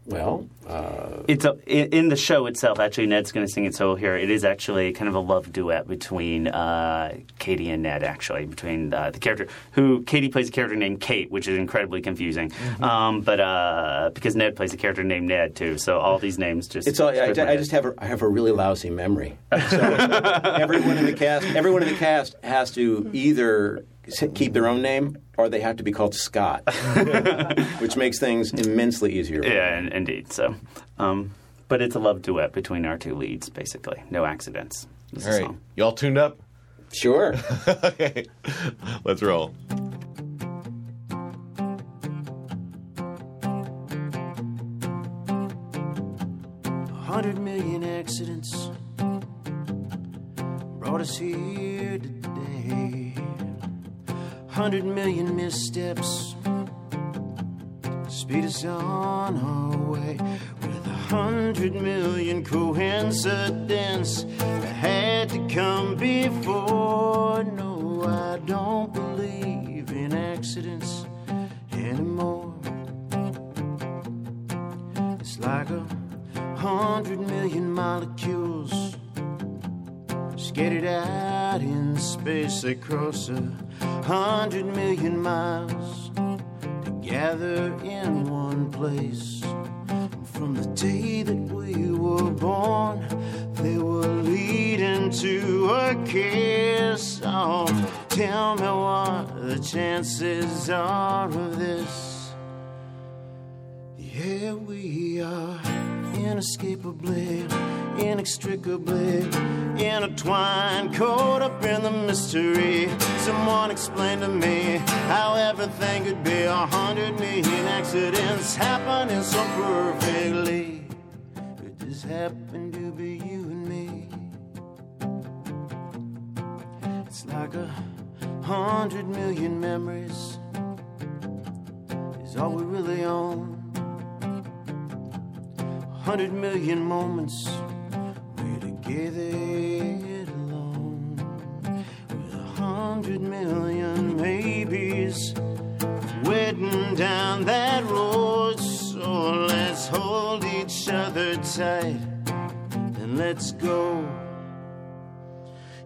well, uh,
it's a, in, in the show itself. Actually, Ned's going to sing it, so we'll hear it. It is actually kind of a love duet between uh, Katie and Ned. Actually, between uh, the character who Katie plays a character named Kate, which is incredibly confusing.
Mm-hmm.
Um, but uh, because Ned plays a character named Ned too, so all these names just
it's all, I,
slip
I just have a, I have a really lousy memory. [laughs] So everyone in the cast, everyone in the cast has to either keep their own name or they have to be called Scott, [laughs] which makes things immensely easier.
Yeah, in- indeed. So, um, but it's a love duet between our two leads, basically. No accidents. This is
All
the song.
you all tuned up?
Sure. [laughs]
okay, let's roll.
hundred million accidents brought us here Hundred million missteps speed us on our way with a hundred million coincidence that had to come before. No, I don't believe in accidents anymore. It's like a hundred million molecules scattered out in space across a hundred million miles together in one place. And from the day that we were born, they were leading to a kiss. Oh, tell me what the chances are of this. Here we are, inescapably, inextricably intertwined, caught up in the mystery. Someone explain to me how everything could be a hundred million accidents happening so perfectly. It just happened to be you and me. It's like a hundred million memories is all we really own. Hundred million moments we're together alone. With a hundred million maybes waiting down that road. So let's hold each other tight and let's go.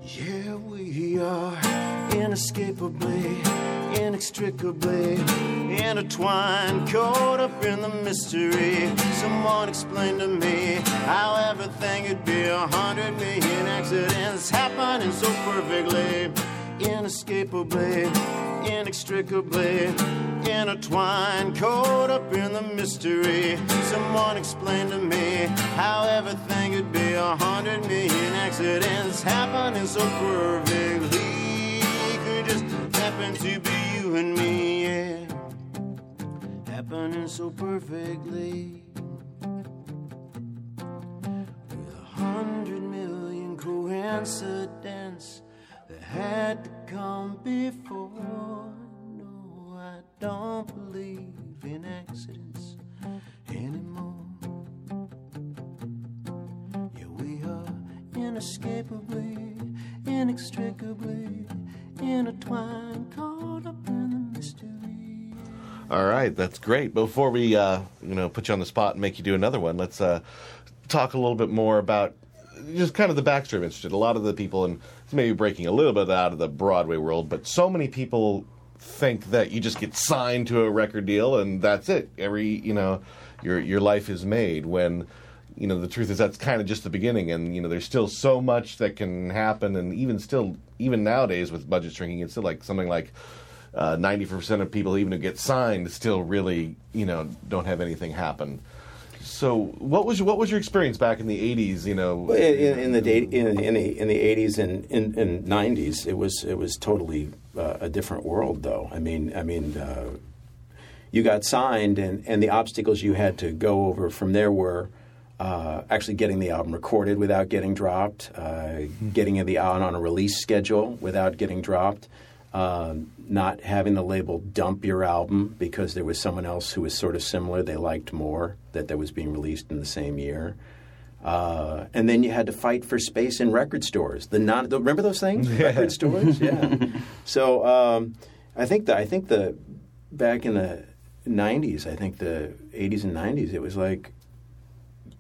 Yeah, we are inescapably, inextricably intertwined, caught up in the mystery. Someone explain to me how everything could be a hundred million accidents happening so perfectly, inescapably, inextricably intertwined, caught up in the mystery. Someone explain to me how everything could be a hundred million accidents happening so perfectly. Could just happen to be you and me, yeah. Happening so perfectly. With a hundred million coincidence that had to come before. Don't believe in accidents anymore. Yeah, we are inescapably, inextricably intertwined, caught up in the mystery.
All right, that's great. Before we, uh, you know, put you on the spot and make you do another one, let's uh, talk a little bit more about just kind of the backstory of Interested. A lot of the people, and maybe breaking a little bit out of the Broadway world, but so many people think that you just get signed to a record deal and that's it. Every, you know, your your life is made. When, you know, the truth is that's kind of just the beginning, and you know, there's still so much that can happen, and even still, even nowadays with budget shrinking, it's still like something like uh, ninety percent of people, even who get signed, still really you know don't have anything happen. So, what was what was your experience back in the '80s? You know,
in, in the da- in, in the in the eighties and in, in nineties, it was it was totally uh, a different world, though. I mean, I mean, uh, you got signed, and, and the obstacles you had to go over from there were uh, actually getting the album recorded without getting dropped, uh, getting the out on a release schedule without getting dropped. Um, not having the label dump your album because there was someone else who was sort of similar they liked more that that was being released in the same year. Uh, and then you had to fight for space in record stores. The non remember those things, [laughs] record stores. [laughs] Yeah. so um, I think the I think the back in the '90s, I think the '80s and '90s, it was like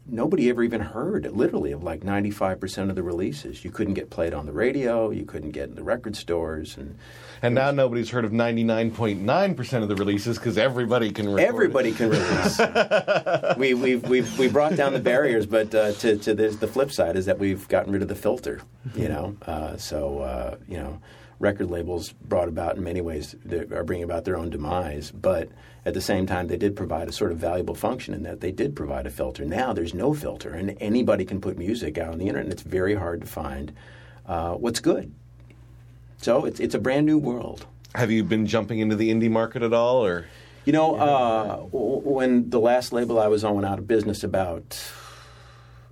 nobody ever even heard, literally, of like 95% of the releases. You couldn't get played on the radio. You couldn't get in the record stores, and
and now nobody's heard of 99.9 percent of the releases because everybody can record.
Everybody can release. [laughs] we we we we brought down the barriers, but uh, to to the, the flip side is that we've gotten rid of the filter. You know, uh, so uh, you know, record labels brought about in many ways they are bringing about their own demise, but at the same time they did provide a sort of valuable function in that they did provide a filter. Now there's no filter, and anybody can put music out on the internet. and It's very hard to find uh, what's good. So it's it's a brand new world.
Have you been jumping into the indie market at all, or?
You know, uh, when the last label I was on went out of business about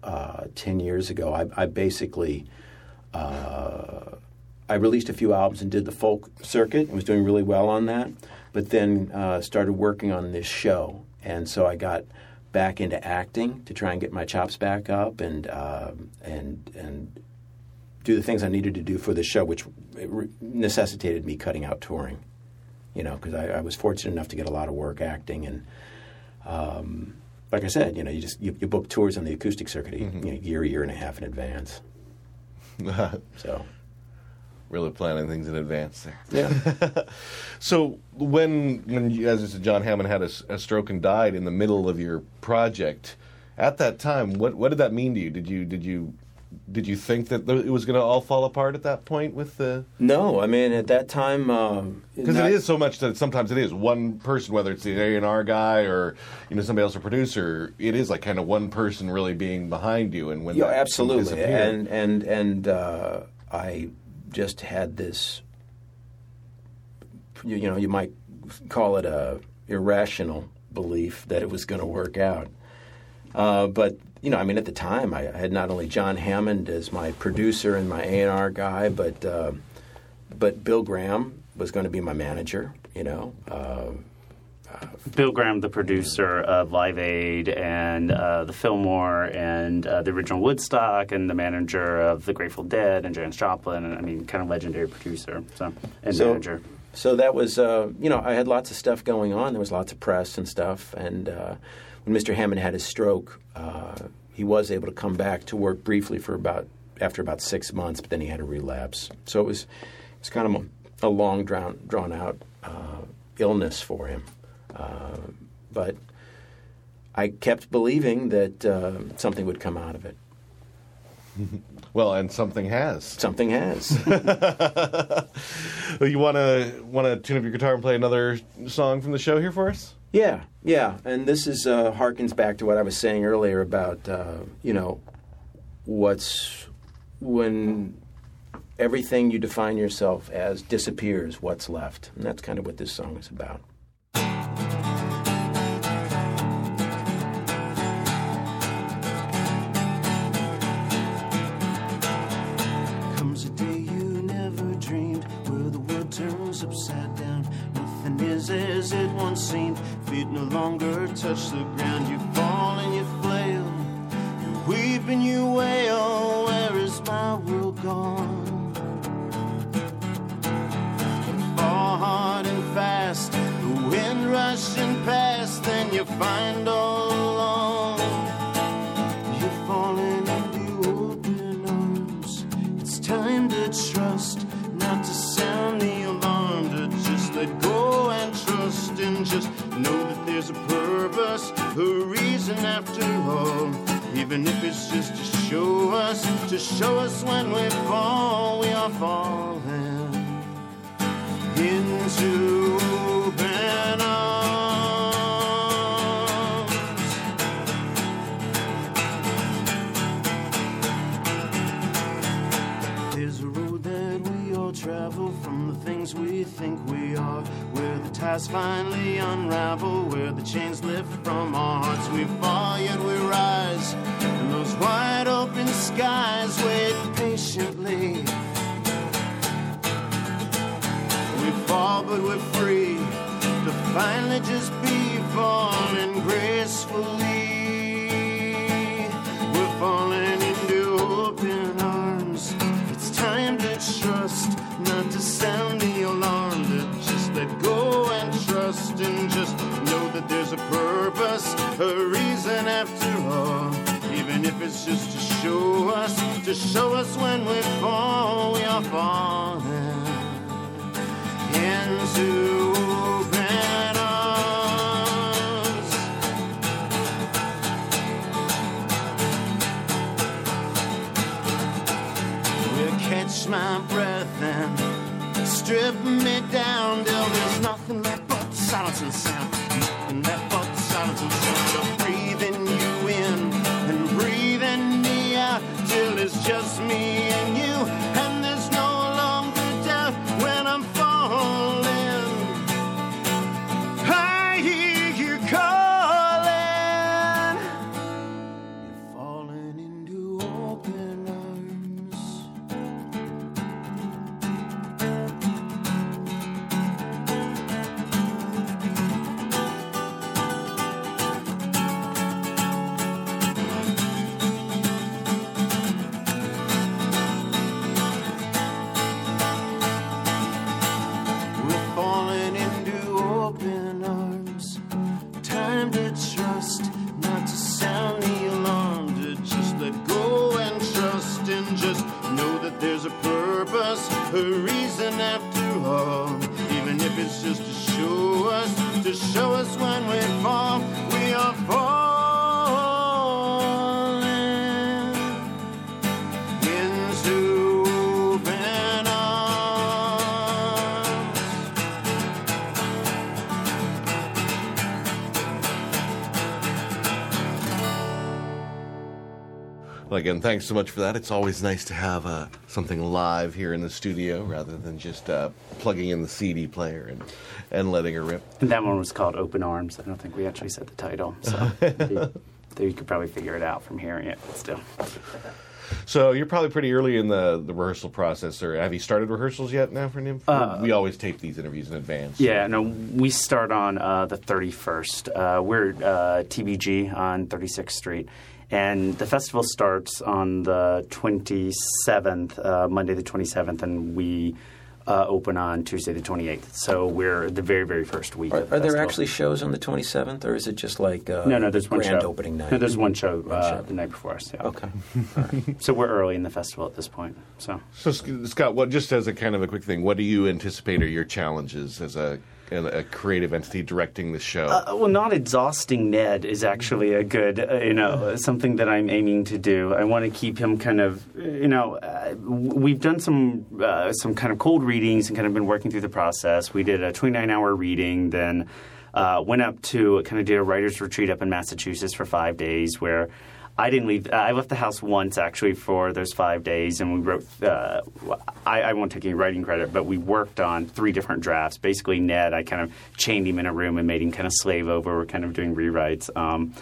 uh, 10 years ago, I, I basically uh, I released a few albums and did the folk circuit and was doing really well on that. But then uh, started working on this show, and so I got back into acting to try and get my chops back up and um and and do the things I needed to do for the show, which necessitated me cutting out touring you know, because I, I was fortunate enough to get a lot of work acting, and um, like I said, you know, you just you, you book tours on the acoustic circuit a you know, year, year and a half in advance. [laughs] so,
really planning things in advance there.
Yeah. [laughs]
so when when you, as I said, John Hammond had a stroke and died in the middle of your project, at that time, what what did that mean to you? Did you did you did you think that it was going to all fall apart at that point with the?
No, I mean at that time um,
Because
not-
it is so much that sometimes it is one person, whether it's the A and R guy or you know somebody else, a producer. It is like kind of one person really being behind you, and when
yeah, absolutely, and and and uh, I just had this. You, you know, you might call it a irrational belief that it was going to work out. Uh, but you know, I mean, at the time, I, I had not only John Hammond as my producer and my A and R guy, but uh, but Bill Graham was going to be my manager. You know, uh,
Bill Graham, the producer of Live Aid and uh, the Fillmore and uh, the original Woodstock, and the manager of the Grateful Dead and Janis Joplin, and I mean, kind of legendary producer so, and
so,
manager.
So that was, uh, you know, I had lots of stuff going on. There was lots of press and stuff. And uh, when Mr. Hammond had his stroke, uh, he was able to come back to work briefly for about after about six months, but then he had a relapse. So it was, it was kind of a, a long, drawn, drawn out uh, illness for him. Uh, but I kept believing that uh, something would come out of it. [laughs]
Well, and something has.
Something has. [laughs]
you want to want to tune up your guitar and play another song from the show here for us?
Yeah, yeah, and this is uh, harkens back to what I was saying earlier about uh, you know what's when everything you define yourself as disappears, what's left, and that's kind of what this song is about.
Again, thanks so much for that. It's always nice to have uh, something live here in the studio rather than just uh, plugging in the CD player and, and letting her rip.
And that one was called Open Arms. I don't think we actually said the title, so [laughs] you, you could probably figure it out from hearing it. But still,
So you're probably pretty early in the, the rehearsal process, or have you started rehearsals yet now for NYMF?
Uh,
we always tape these interviews in advance.
yeah. No, we start on uh, the 31st. Uh, we're uh, TBG on 36th Street. And the festival starts on the 27th, uh, Monday the 27th, and we uh, open on Tuesday the 28th. So we're the very, very first week.
Are,
of the
are there actually shows on the 27th, or is it just like uh,
No, no, there's one
grand
show.
opening night?
No, there's one show,
One
uh,
show.
the night before us. Yeah.
Okay. [laughs]
so we're early in the festival at this point. So
So Scott, what just as a kind of a quick thing, what do you anticipate are your challenges as a a creative entity directing the show?
Uh, well, not exhausting Ned is actually a good, uh, you know, something that I'm aiming to do. I want to keep him kind of, you know, uh, we've done some uh, some kind of cold readings and kind of been working through the process. We did a 29 hour reading, then uh, went up to kind of did a writers retreat up in Massachusetts for five days where. I didn't leave. I left the house once actually for those five days, and we wrote. Uh, I, I won't take any writing credit, but we worked on three different drafts. Basically, Ned, I kind of chained him in a room and made him kind of slave over. We're kind of doing rewrites. Um,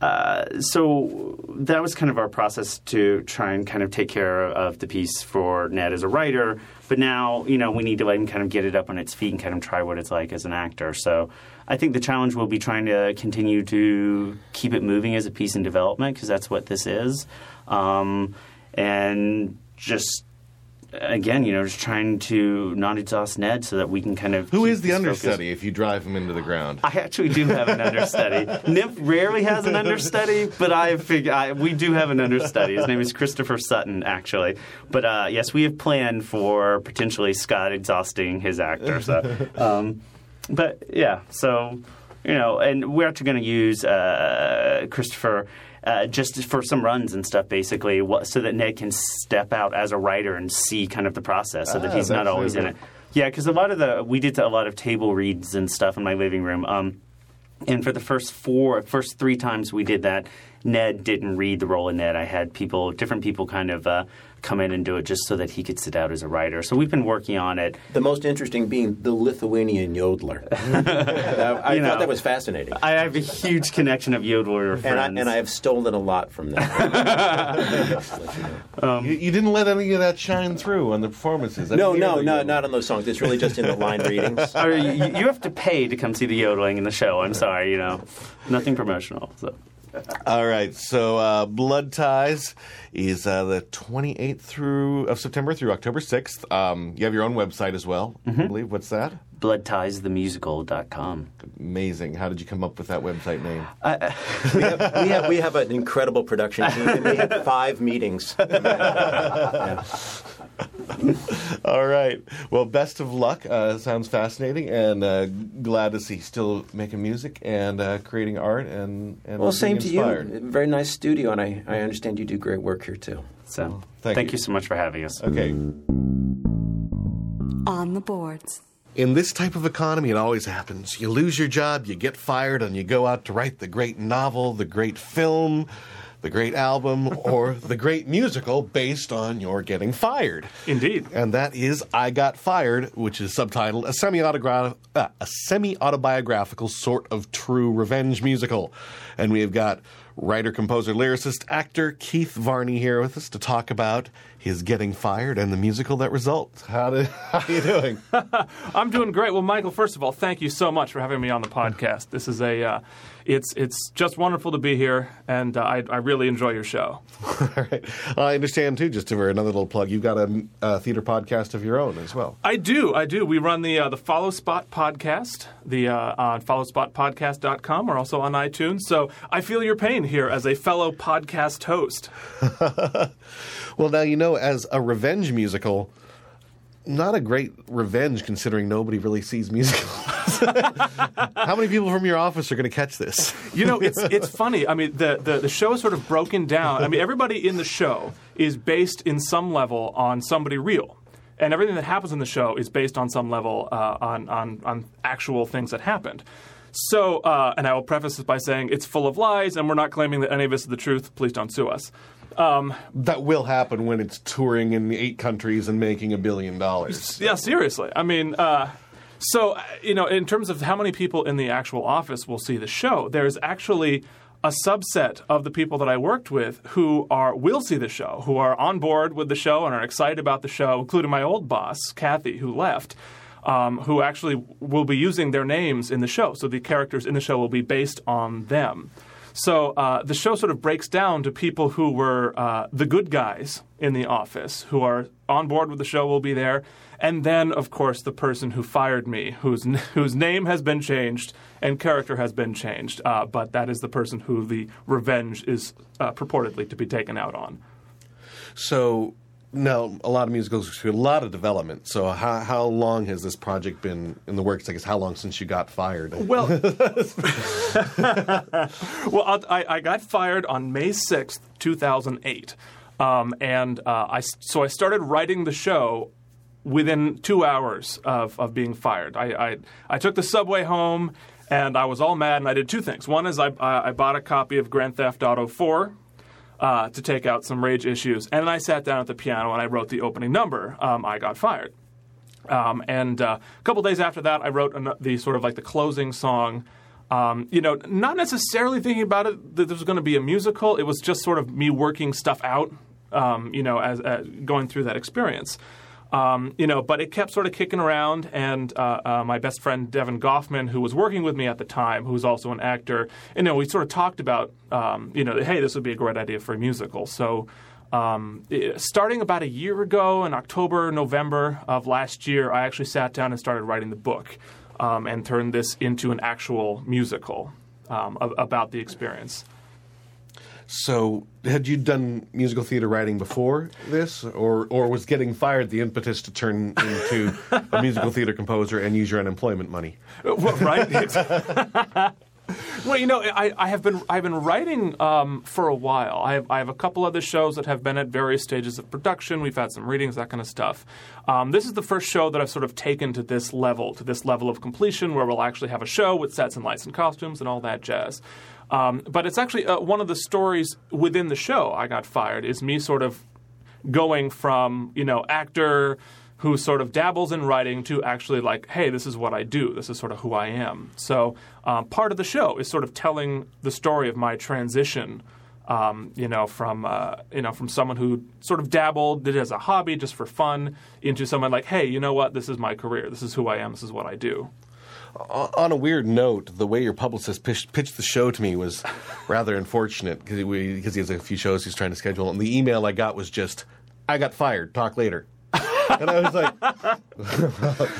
uh, so that was kind of our process to try and kind of take care of the piece for Ned as a writer. But now, you know, we need to let him kind of get it up on its feet and kind of try what it's like as an actor. So I think the challenge will be trying to continue to keep it moving as a piece in development because that's what this is. Um, and just again, you know, just trying to not exhaust Ned so that we can kind of
Who is the
this focus.
understudy if you drive him into the ground?
I actually do have an understudy. [laughs] NYMF rarely has an understudy, but I figure I, we do have an understudy. His name is Christopher Sutton, actually. But uh, yes, we have planned for potentially Scott exhausting his actor. So, um, but yeah, so you know, and we're actually going to use uh, Christopher. Uh, just for some runs and stuff, basically, what, so that Ned can step out as a writer and see kind of the process, so that
Ah,
he's not always in it. Yeah, because a lot of the we did a lot of table reads and stuff in my living room. Um, and for the first four, first three times we did that, Ned didn't read the role of Ned. I had people, different people, kind of uh, come in and do it just so that he could sit out as a writer. So we've been working on it.
The most interesting being the Lithuanian yodeler. [laughs] I
You know,
thought that was fascinating.
I have a huge connection of yodeler
and I,
friends.
and I have stolen a lot from them. [laughs] [laughs]
Um, you, you didn't let any of that shine through on the performances. I
no, no, no,
yodel.
not on those songs. It's really just in the line readings.
Or you, you have to pay to come see the yodeling in the show. I'm sorry, you know, nothing promotional. So. [laughs]
All right, so uh, Blood Ties is uh, the 28th through of September through October 6th. Um, you have your own website as well, I believe. What's that?
Bloodtiesthemusical.com.
Amazing. How did you come up with that website name? [laughs]
we, have, we, have, we have an incredible production team, we had five meetings. [laughs] Yeah. [laughs]
All right. Well, best of luck. Uh, sounds fascinating, and uh, glad to see still making music and uh, creating art and and
Well,
being
same to
inspired.
you. Very nice studio, and I, I understand you do great work here too.
So
Thank
thank,
you.
you so much for having us.
Okay.
On the boards.
In this type of economy, it always happens. You lose your job, you get fired, and you go out to write the great novel, the great film, the great album, or the great musical based on your getting fired.
Indeed.
And that is I Got Fired, which is subtitled a semi-autogra- uh, a semi-autobiographical sort of true revenge musical. And we have got writer, composer, lyricist, actor Keith Varney here with us to talk about his getting fired and the musical that results. How, did, [laughs] how are you doing? [laughs]
I'm doing great. Well, Michael, first of all, thank you so much for having me on the podcast. This is a, uh, it's it's just wonderful to be here, and uh, I, I really enjoy your show. [laughs]
All right. I understand too. Just for another little plug, you've got a, a theater podcast of your own as well.
I do, I do. We run the uh, the Follow Spot podcast, the uh, on followspotpodcast.com. We're also on iTunes. So I feel your pain here as a fellow podcast host. [laughs]
well, now you know, as a revenge musical, not a great revenge considering nobody really sees musicals. [laughs] How many people from your office are going to catch this?
You know, it's it's funny. I mean, the, the the show is sort of broken down. I mean, everybody in the show is based in some level on somebody real, and everything that happens in the show is based on some level uh, on on on actual things that happened. So, uh, and I will preface this by saying it's full of lies, and we're not claiming that any of this is the truth. Please don't sue us. Um,
that will happen when it's touring in eight countries and making a billion dollars.
Yeah, seriously. I mean, uh, so uh, you know, in terms of how many people in the actual office will see the show, there's actually a subset of the people that I worked with who are will see the show, who are on board with the show and are excited about the show, including my old boss, Kathy, who left. Um, who actually will be using their names in the show. So the characters in the show will be based on them. So uh, the show sort of breaks down to people who were uh, the good guys in the office, who are on board with the show, will be there, and then of course the person who fired me, whose [laughs] whose name has been changed and character has been changed, uh, but that is the person who the revenge is uh, purportedly to be taken out on.
So now a lot of musicals go through a lot of development. So how how long has this project been in the works? I guess how long since you got fired? [laughs]
Well, [laughs] well, I, I got fired on May sixth, two thousand eight, um, and uh, I so I started writing the show within two hours of, of being fired. I, I I took the subway home. And I was all mad, and I did two things. One is I, I I bought a copy of Grand Theft Auto 4, uh, to take out some rage issues. And then I sat down at the piano and I wrote the opening number. Um, I got fired. Um, and uh, a couple days after that, I wrote an- the sort of like the closing song. Um, you know, not necessarily thinking about it that this was going to be a musical. It was just sort of me working stuff out. Um, you know, as, as going through that experience. Um, you know, but it kept sort of kicking around, and uh, uh, my best friend Devin Goffman, who was working with me at the time, who was also an actor, you know, we sort of talked about, um, you know, hey, this would be a great idea for a musical. So, um, starting about a year ago, in October, November of last year, I actually sat down and started writing the book, um, and turned this into an actual musical um, about the experience.
So had you done musical theater writing before this, or or was getting fired the impetus to turn into a musical theater composer and use your unemployment money?
Uh, well, right? [laughs] well, you know, I, I have been I've been writing um, for a while. I have I have a couple other shows that have been at various stages of production. We've had some readings, that kind of stuff. Um, this is the first show that I've sort of taken to this level, to this level of completion, where we'll actually have a show with sets and lights and costumes and all that jazz. Um, but it's actually uh, one of the stories within the show. I got fired is me sort of going from you know actor who sort of dabbles in writing to actually like hey this is what i do. This is sort of who i am. So um, part of the show is sort of telling the story of my transition um, you know from uh, you know from someone who sort of dabbled did it as a hobby just for fun into someone like hey you know what? This is my career. This is who i am. This is what i do
On a weird note, the way your publicist pitched, pitched the show to me was [laughs] rather unfortunate because he, because he has a few shows he's trying to schedule, and the email I got was just, "I got fired. Talk later." [laughs] and I was like,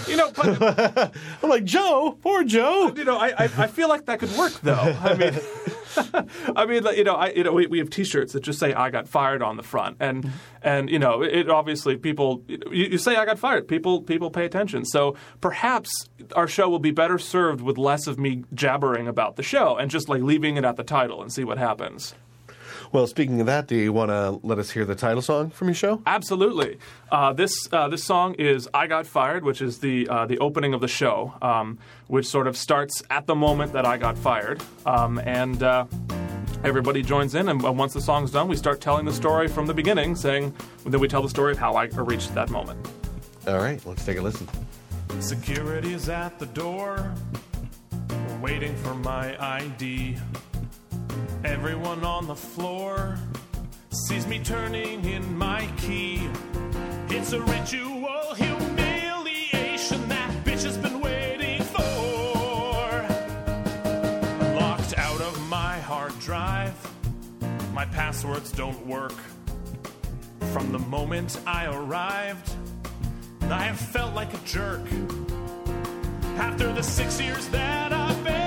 you know, but [laughs]
I'm like Joe, poor Joe.
You know, I, I I feel like that could work though. I mean, [laughs] I mean, you know, I you know we, we have T-shirts that just say "I got fired" on the front, and and you know, it obviously people you, you say "I got fired," people people pay attention. So perhaps our show will be better served with less of me jabbering about the show and just like leaving it at the title and see what happens.
Well, speaking of that, do you want to let us hear the title song from your show?
Absolutely. Uh, this uh, this song is "I Got Fired," which is the uh, the opening of the show, um, which sort of starts at the moment that I got fired, um, and uh, everybody joins in. And once the song's done, we start telling the story from the beginning, saying then we tell the story of how I reached that moment.
All right, let's take a listen.
Security is at the door, waiting for my ID. Everyone on the floor sees me turning in my key. It's a ritual humiliation that bitch has been waiting for. Locked out of my hard drive, my passwords don't work. From the moment I arrived, I have felt like a jerk. After the six years that I've been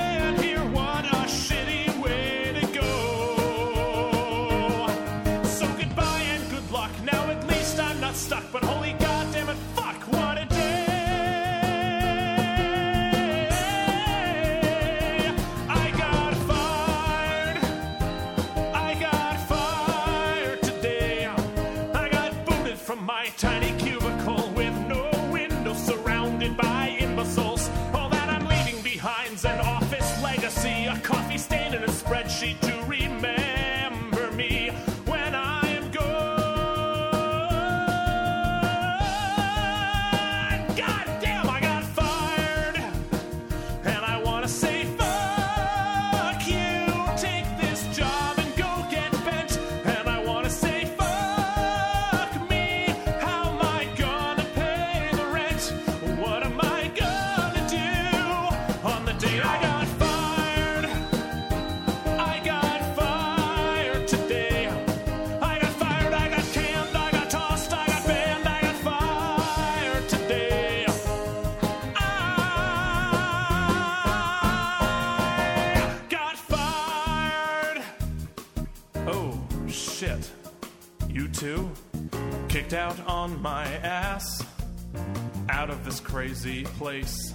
this crazy place.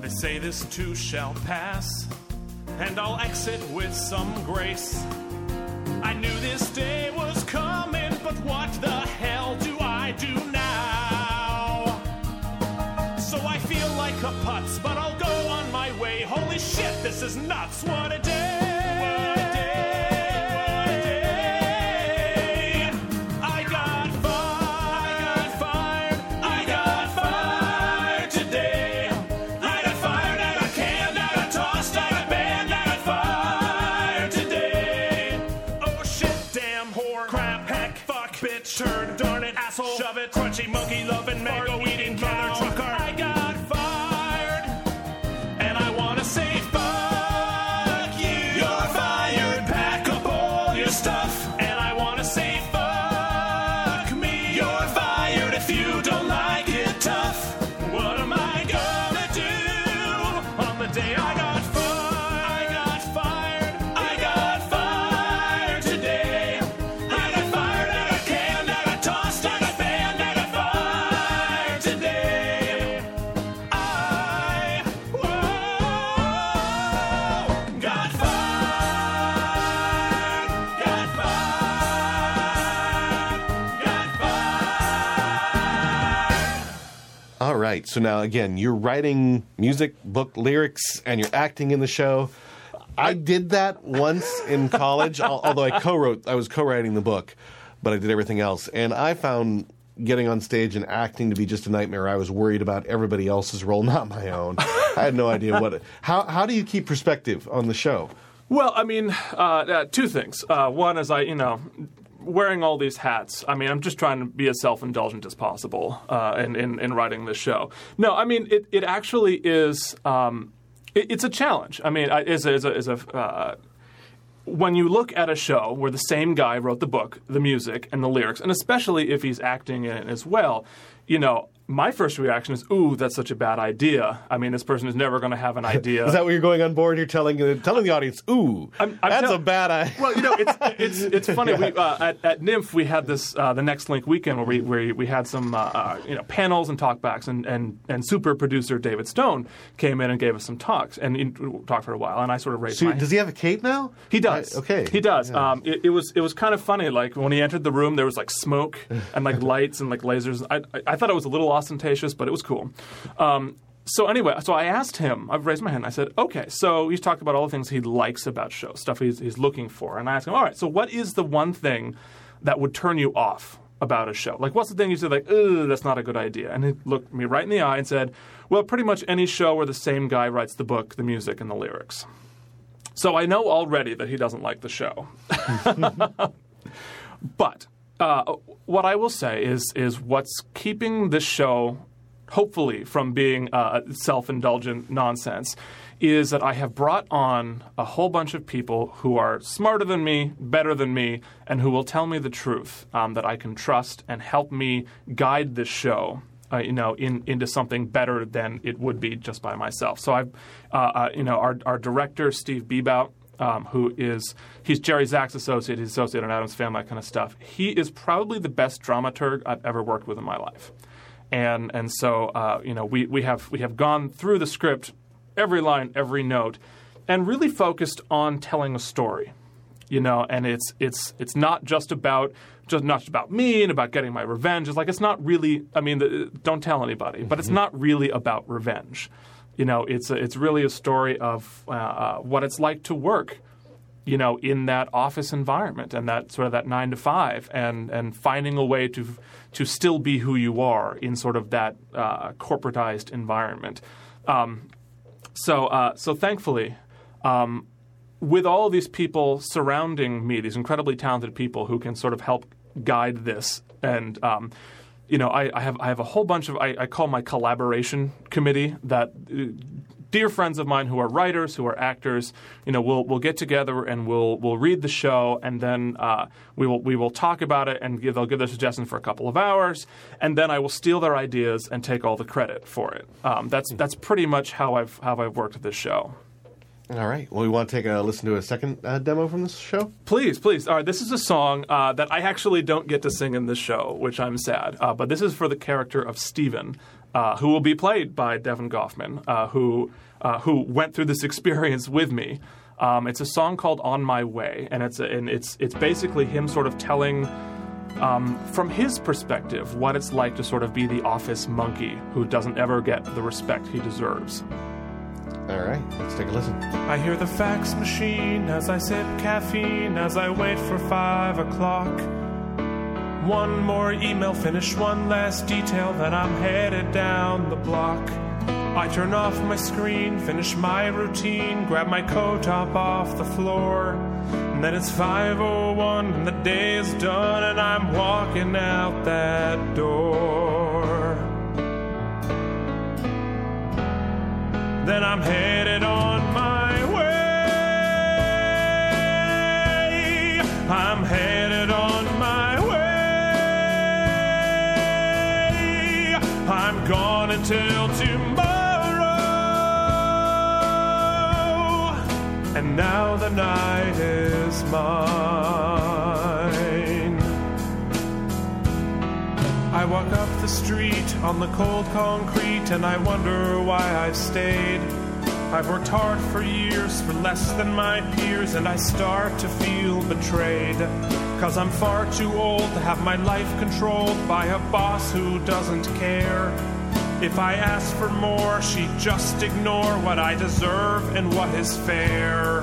They say this too shall pass. And I'll exit with some grace. I knew this day was coming, but what the hell do I do now? So I feel like a putz, but I'll go on my way. Holy shit, this is nuts. What monkey loving, mango
So now, again, you're writing music, book lyrics, and you're acting in the show. I did that once in [laughs] college, although I co-wrote. I was co-writing the book, but I did everything else, and I found getting on stage and acting to be just a nightmare. I was worried about everybody else's role, [laughs] not my own. I had no idea what. It, how how do you keep perspective on the show?
Well, I mean, uh, uh, two things. Uh, one is I, you know, wearing all these hats. I mean, I'm just trying to be as self-indulgent as possible uh, in, in in writing this show. No, I mean, it it actually is. Um, it, it's a challenge. I mean, is a, is a uh, when you look at a show where the same guy wrote the book, the music, and the lyrics, and especially if he's acting in it as well, you know, my first reaction is, "Ooh, that's such a bad idea." I mean, this person is never going to have an [laughs] idea.
Is that what you're going on board? You're telling uh, telling the audience, "Ooh,
I'm
that's
tell-
a bad idea." [laughs]
Well, you know, it's it's [laughs] it's funny. We, uh, at, at NYMF, we had this uh, the Next Link weekend where we where we had some uh, uh, you know panels and talkbacks, and, and and super producer David Stone came in and gave us some talks and he talked for a while, and I sort of raised
So
my
does he have a cape now?
he does.
I- okay.
He does. Um, it, it was it was kind of funny. Like when he entered the room, there was like smoke and like lights and like lasers. I, I I thought it was a little ostentatious, but it was cool. Um, so anyway, so I asked him. I've raised my hand. I said, "Okay." So he's talked about all the things he likes about shows, stuff he's, he's looking for, and I asked him, "All right, so what is the one thing that would turn you off about a show? Like, what's the thing you said, like, ugh, that's not a good idea?" And he looked me right in the eye and said, "Well, pretty much any show where the same guy writes the book, the music, and the lyrics." So I know already that he doesn't like the show. [laughs] but uh, what I will say is is what's keeping this show, hopefully, from being uh, self-indulgent nonsense, is that I have brought on a whole bunch of people who are smarter than me, better than me, and who will tell me the truth um, that I can trust and help me guide this show uh, you know, in, into something better than it would be just by myself. So I've, uh, uh, you know, our, our director Steve Bebout, um, who is he's Jerry Zaks associate, he's associate on Addams Family, that kind of stuff. He is probably the best dramaturg I've ever worked with in my life, and and so uh, you know we we have we have gone through the script, every line, every note, and really focused on telling a story you know, and it's it's it's not just about just not just about me and about getting my revenge. It's like it's not really. I mean, the, don't tell anybody, but it's not really about revenge. You know, it's a, it's really a story of uh, uh, what it's like to work you know, in that office environment and that sort of that nine to five, and and finding a way to to still be who you are in sort of that uh, corporatized environment. Um, so uh, so thankfully. Um, with all of these people surrounding me, these incredibly talented people who can sort of help guide this, and um, you know, I, I, have I have a whole bunch of I, I call my collaboration committee that uh, dear friends of mine who are writers, who are actors, you know, we'll we'll get together and we'll we'll read the show, and then uh, we will we will talk about it, and give, they'll give their suggestions for a couple of hours, and then I will steal their ideas and take all the credit for it. Um, that's that's pretty much how I've how I've worked this show.
All right. Well, we want to take a listen to a second uh, demo from this show.
Please, please. All right, this is a song uh, that I actually don't get to sing in this show, which I'm sad. Uh, but this is for the character of Stephen, uh, who will be played by Devin Goffman, uh, who uh, who went through this [laughs] experience with me. Um, it's a song called "On My Way," and it's and it's it's basically him sort of telling. Um, from his perspective, what it's like to sort of be the office monkey who doesn't ever get the respect he deserves.
All right, let's take a listen.
I hear the fax machine as I sip caffeine as I wait for five o'clock. One more email, finish one last detail, then I'm headed down the block. I turn off my screen, finish my routine, grab my coat top off the floor. And then it's 501 and the day is done, and I'm walking out that door. Then I'm headed on my way. I'm headed on my way. I'm gone until tomorrow. And now the night is mine. I walk up the street on the cold concrete and I wonder why I've stayed. I've worked hard for years for less than my peers and I start to feel betrayed. Cause I'm far too old to have my life controlled by a boss who doesn't care. If I ask for more, she'd just ignore what I deserve and what is fair.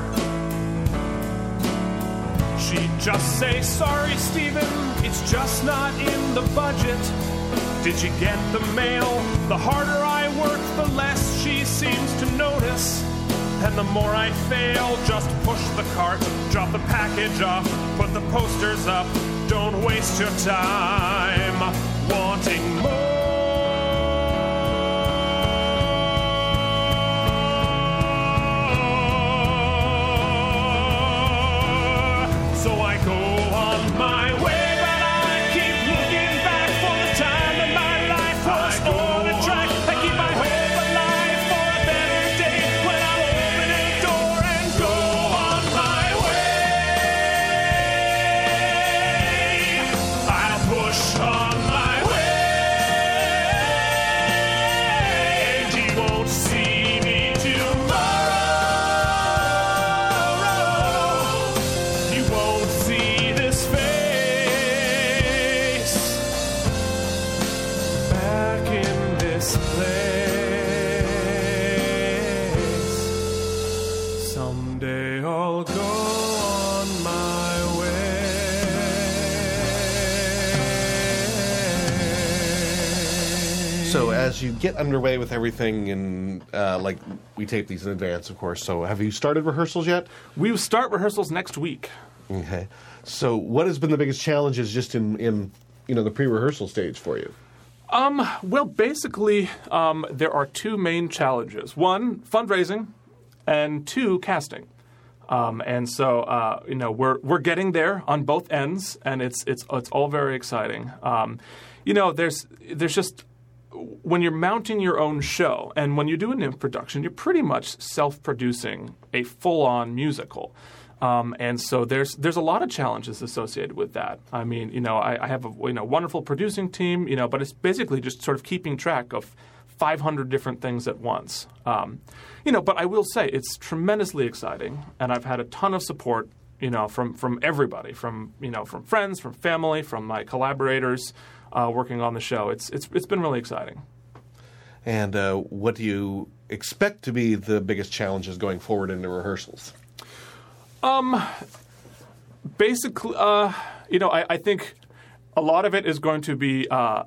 She'd just say, Sorry, Stephen, it's just not in the budget. Did you get the mail? The harder I work, the less she seems to notice. And the more I fail, just push the cart, drop the package off, put the posters up. Don't waste your time wanting more.
As you get underway with everything, and uh, like we tape these in advance, of course. So have you started rehearsals yet?
We start rehearsals next week.
Okay. So what has been the biggest challenges just in in you know the pre-rehearsal stage for you?
Um, well, basically, um, there are two main challenges. One, fundraising, and two, casting. Um, and so, uh, you know, we're we're getting there on both ends, and it's it's it's all very exciting. Um, you know, there's there's just when you're mounting your own show, and when you do a NYMF production, you're pretty much self-producing a full-on musical. Um, and so there's there's a lot of challenges associated with that. I mean, you know, I, I have a you know wonderful producing team, you know, but it's basically just sort of keeping track of 500 different things at once. Um, you know, but I will say it's tremendously exciting, and I've had a ton of support You know, from from everybody, from you know, from friends, from family, from my collaborators uh, working on the show. It's it's it's been really exciting.
And uh, what do you expect to be the biggest challenges going forward into rehearsals?
Um, basically, uh, you know, I, I think a lot of it is going to be uh,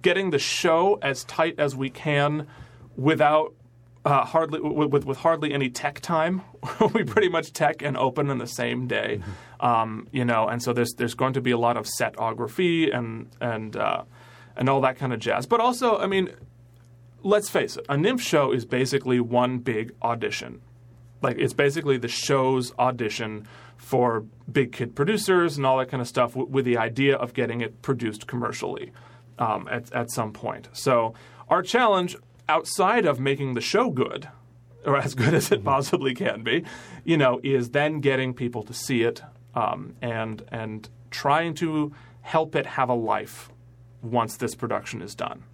getting the show as tight as we can without uh, hardly with, with, with hardly any tech time. [laughs] we pretty much tech and open in the same day, um, you know, and so there's there's going to be a lot of setography and and uh, and all that kind of jazz. But also, I mean, let's face it, a NYMF show is basically one big audition. Like it's basically the show's audition for big kid producers and all that kind of stuff, w- with the idea of getting it produced commercially um, at at some point. So our challenge outside of making the show good, or as good as it possibly can be, you know, is then getting people to see it um, and and trying to help it have a life once this production is done.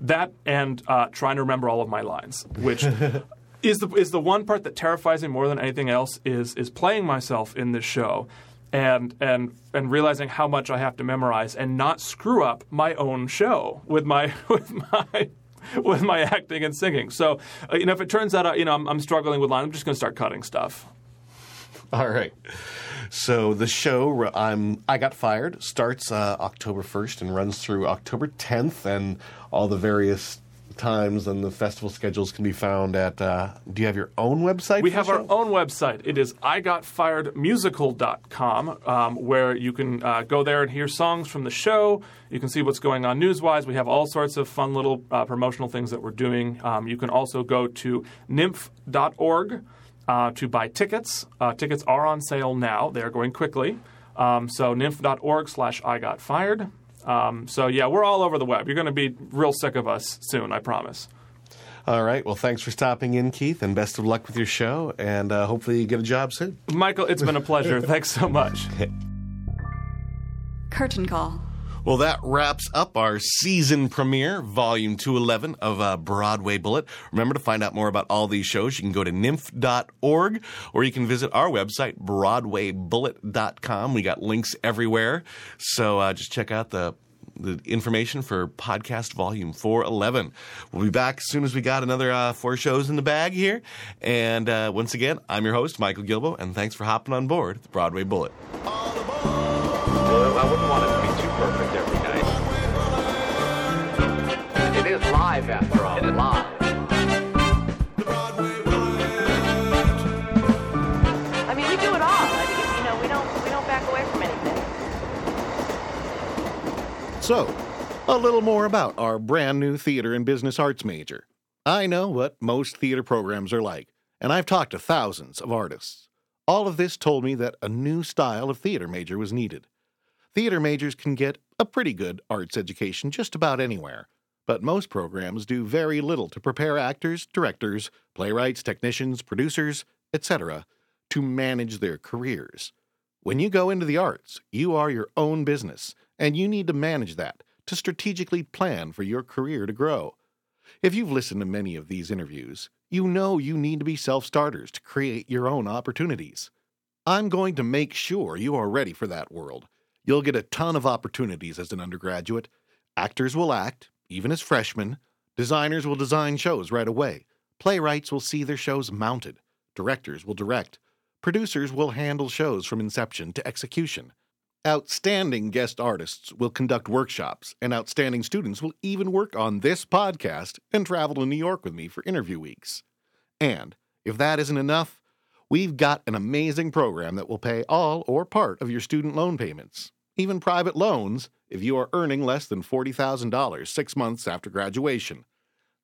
That and uh, trying to remember all of my lines, which [laughs] is the is the one part that terrifies me more than anything else. Is is playing myself in this show. And, and and realizing how much I have to memorize and not screw up my own show with my [laughs] with my [laughs] with my acting and singing. So, uh, you know, if it turns out, uh, you know, I'm, I'm struggling with line, I'm just going to start cutting stuff. [laughs]
All right. So the show, I'm I got fired, starts uh, October 1st and runs through October 10th, and all the various times and the festival schedules can be found at. Uh, do you have your own website?
We have our own website. It is igotfiredmusical.com, um, where you can uh, go there and hear songs from the show. You can see what's going on news-wise. We have all sorts of fun little uh, promotional things that we're doing. Um, you can also go to NYMF.org uh, to buy tickets. Uh, tickets are on sale now. They are going quickly. Um, so NYMF.org slash I got fired. Um, so yeah, we're all over the web. You're going to be real sick of us soon, I promise.
All right. Well, thanks for stopping in, Keith, and best of luck with your show. And uh, hopefully you get a job soon.
Michael, it's been a pleasure. [laughs] Thanks so much. [laughs]
Curtain call.
Well, that wraps up our season premiere, Volume 211 of uh, Broadway Bullet. Remember to find out more about all these shows, you can go to NYMF.org or you can visit our website, broadwaybullet.com. We got links everywhere. So uh, just check out the the information for podcast volume 411. We'll be back as soon as we got another uh, four shows in the bag here. And uh, once again, I'm your host, Michael Gilboe, and thanks for hopping on board the Broadway Bullet.
I wouldn't want to live after all. Live.
I mean, we do it all. I mean, you know, we don't we don't back away from anything.
So, a little more about our brand new theater and business arts major. I know what most theater programs are like, and I've talked to thousands of artists. All of this told me that a new style of theater major was needed. Theater majors can get a pretty good arts education just about anywhere, but most programs do very little to prepare actors, directors, playwrights, technicians, producers, etc., to manage their careers. When you go into the arts, you are your own business, and you need to manage that to strategically plan for your career to grow. If you've listened to many of these interviews, you know you need to be self starters to create your own opportunities. I'm going to make sure you are ready for that world. You'll get a ton of opportunities as an undergraduate. Actors will act, even as freshmen. Designers will design shows right away. Playwrights will see their shows mounted. Directors will direct. Producers will handle shows from inception to execution. Outstanding guest artists will conduct workshops, and outstanding students will even work on this podcast and travel to New York with me for interview weeks. And if that isn't enough, we've got an amazing program that will pay all or part of your student loan payments, even private loans if you are earning less than $40,000 six months after graduation.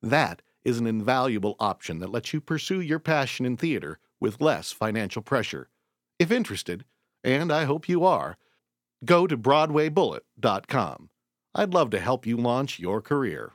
That is an invaluable option that lets you pursue your passion in theater with less financial pressure. If interested, and I hope you are, go to BroadwayBullet.com. I'd love to help you launch your career.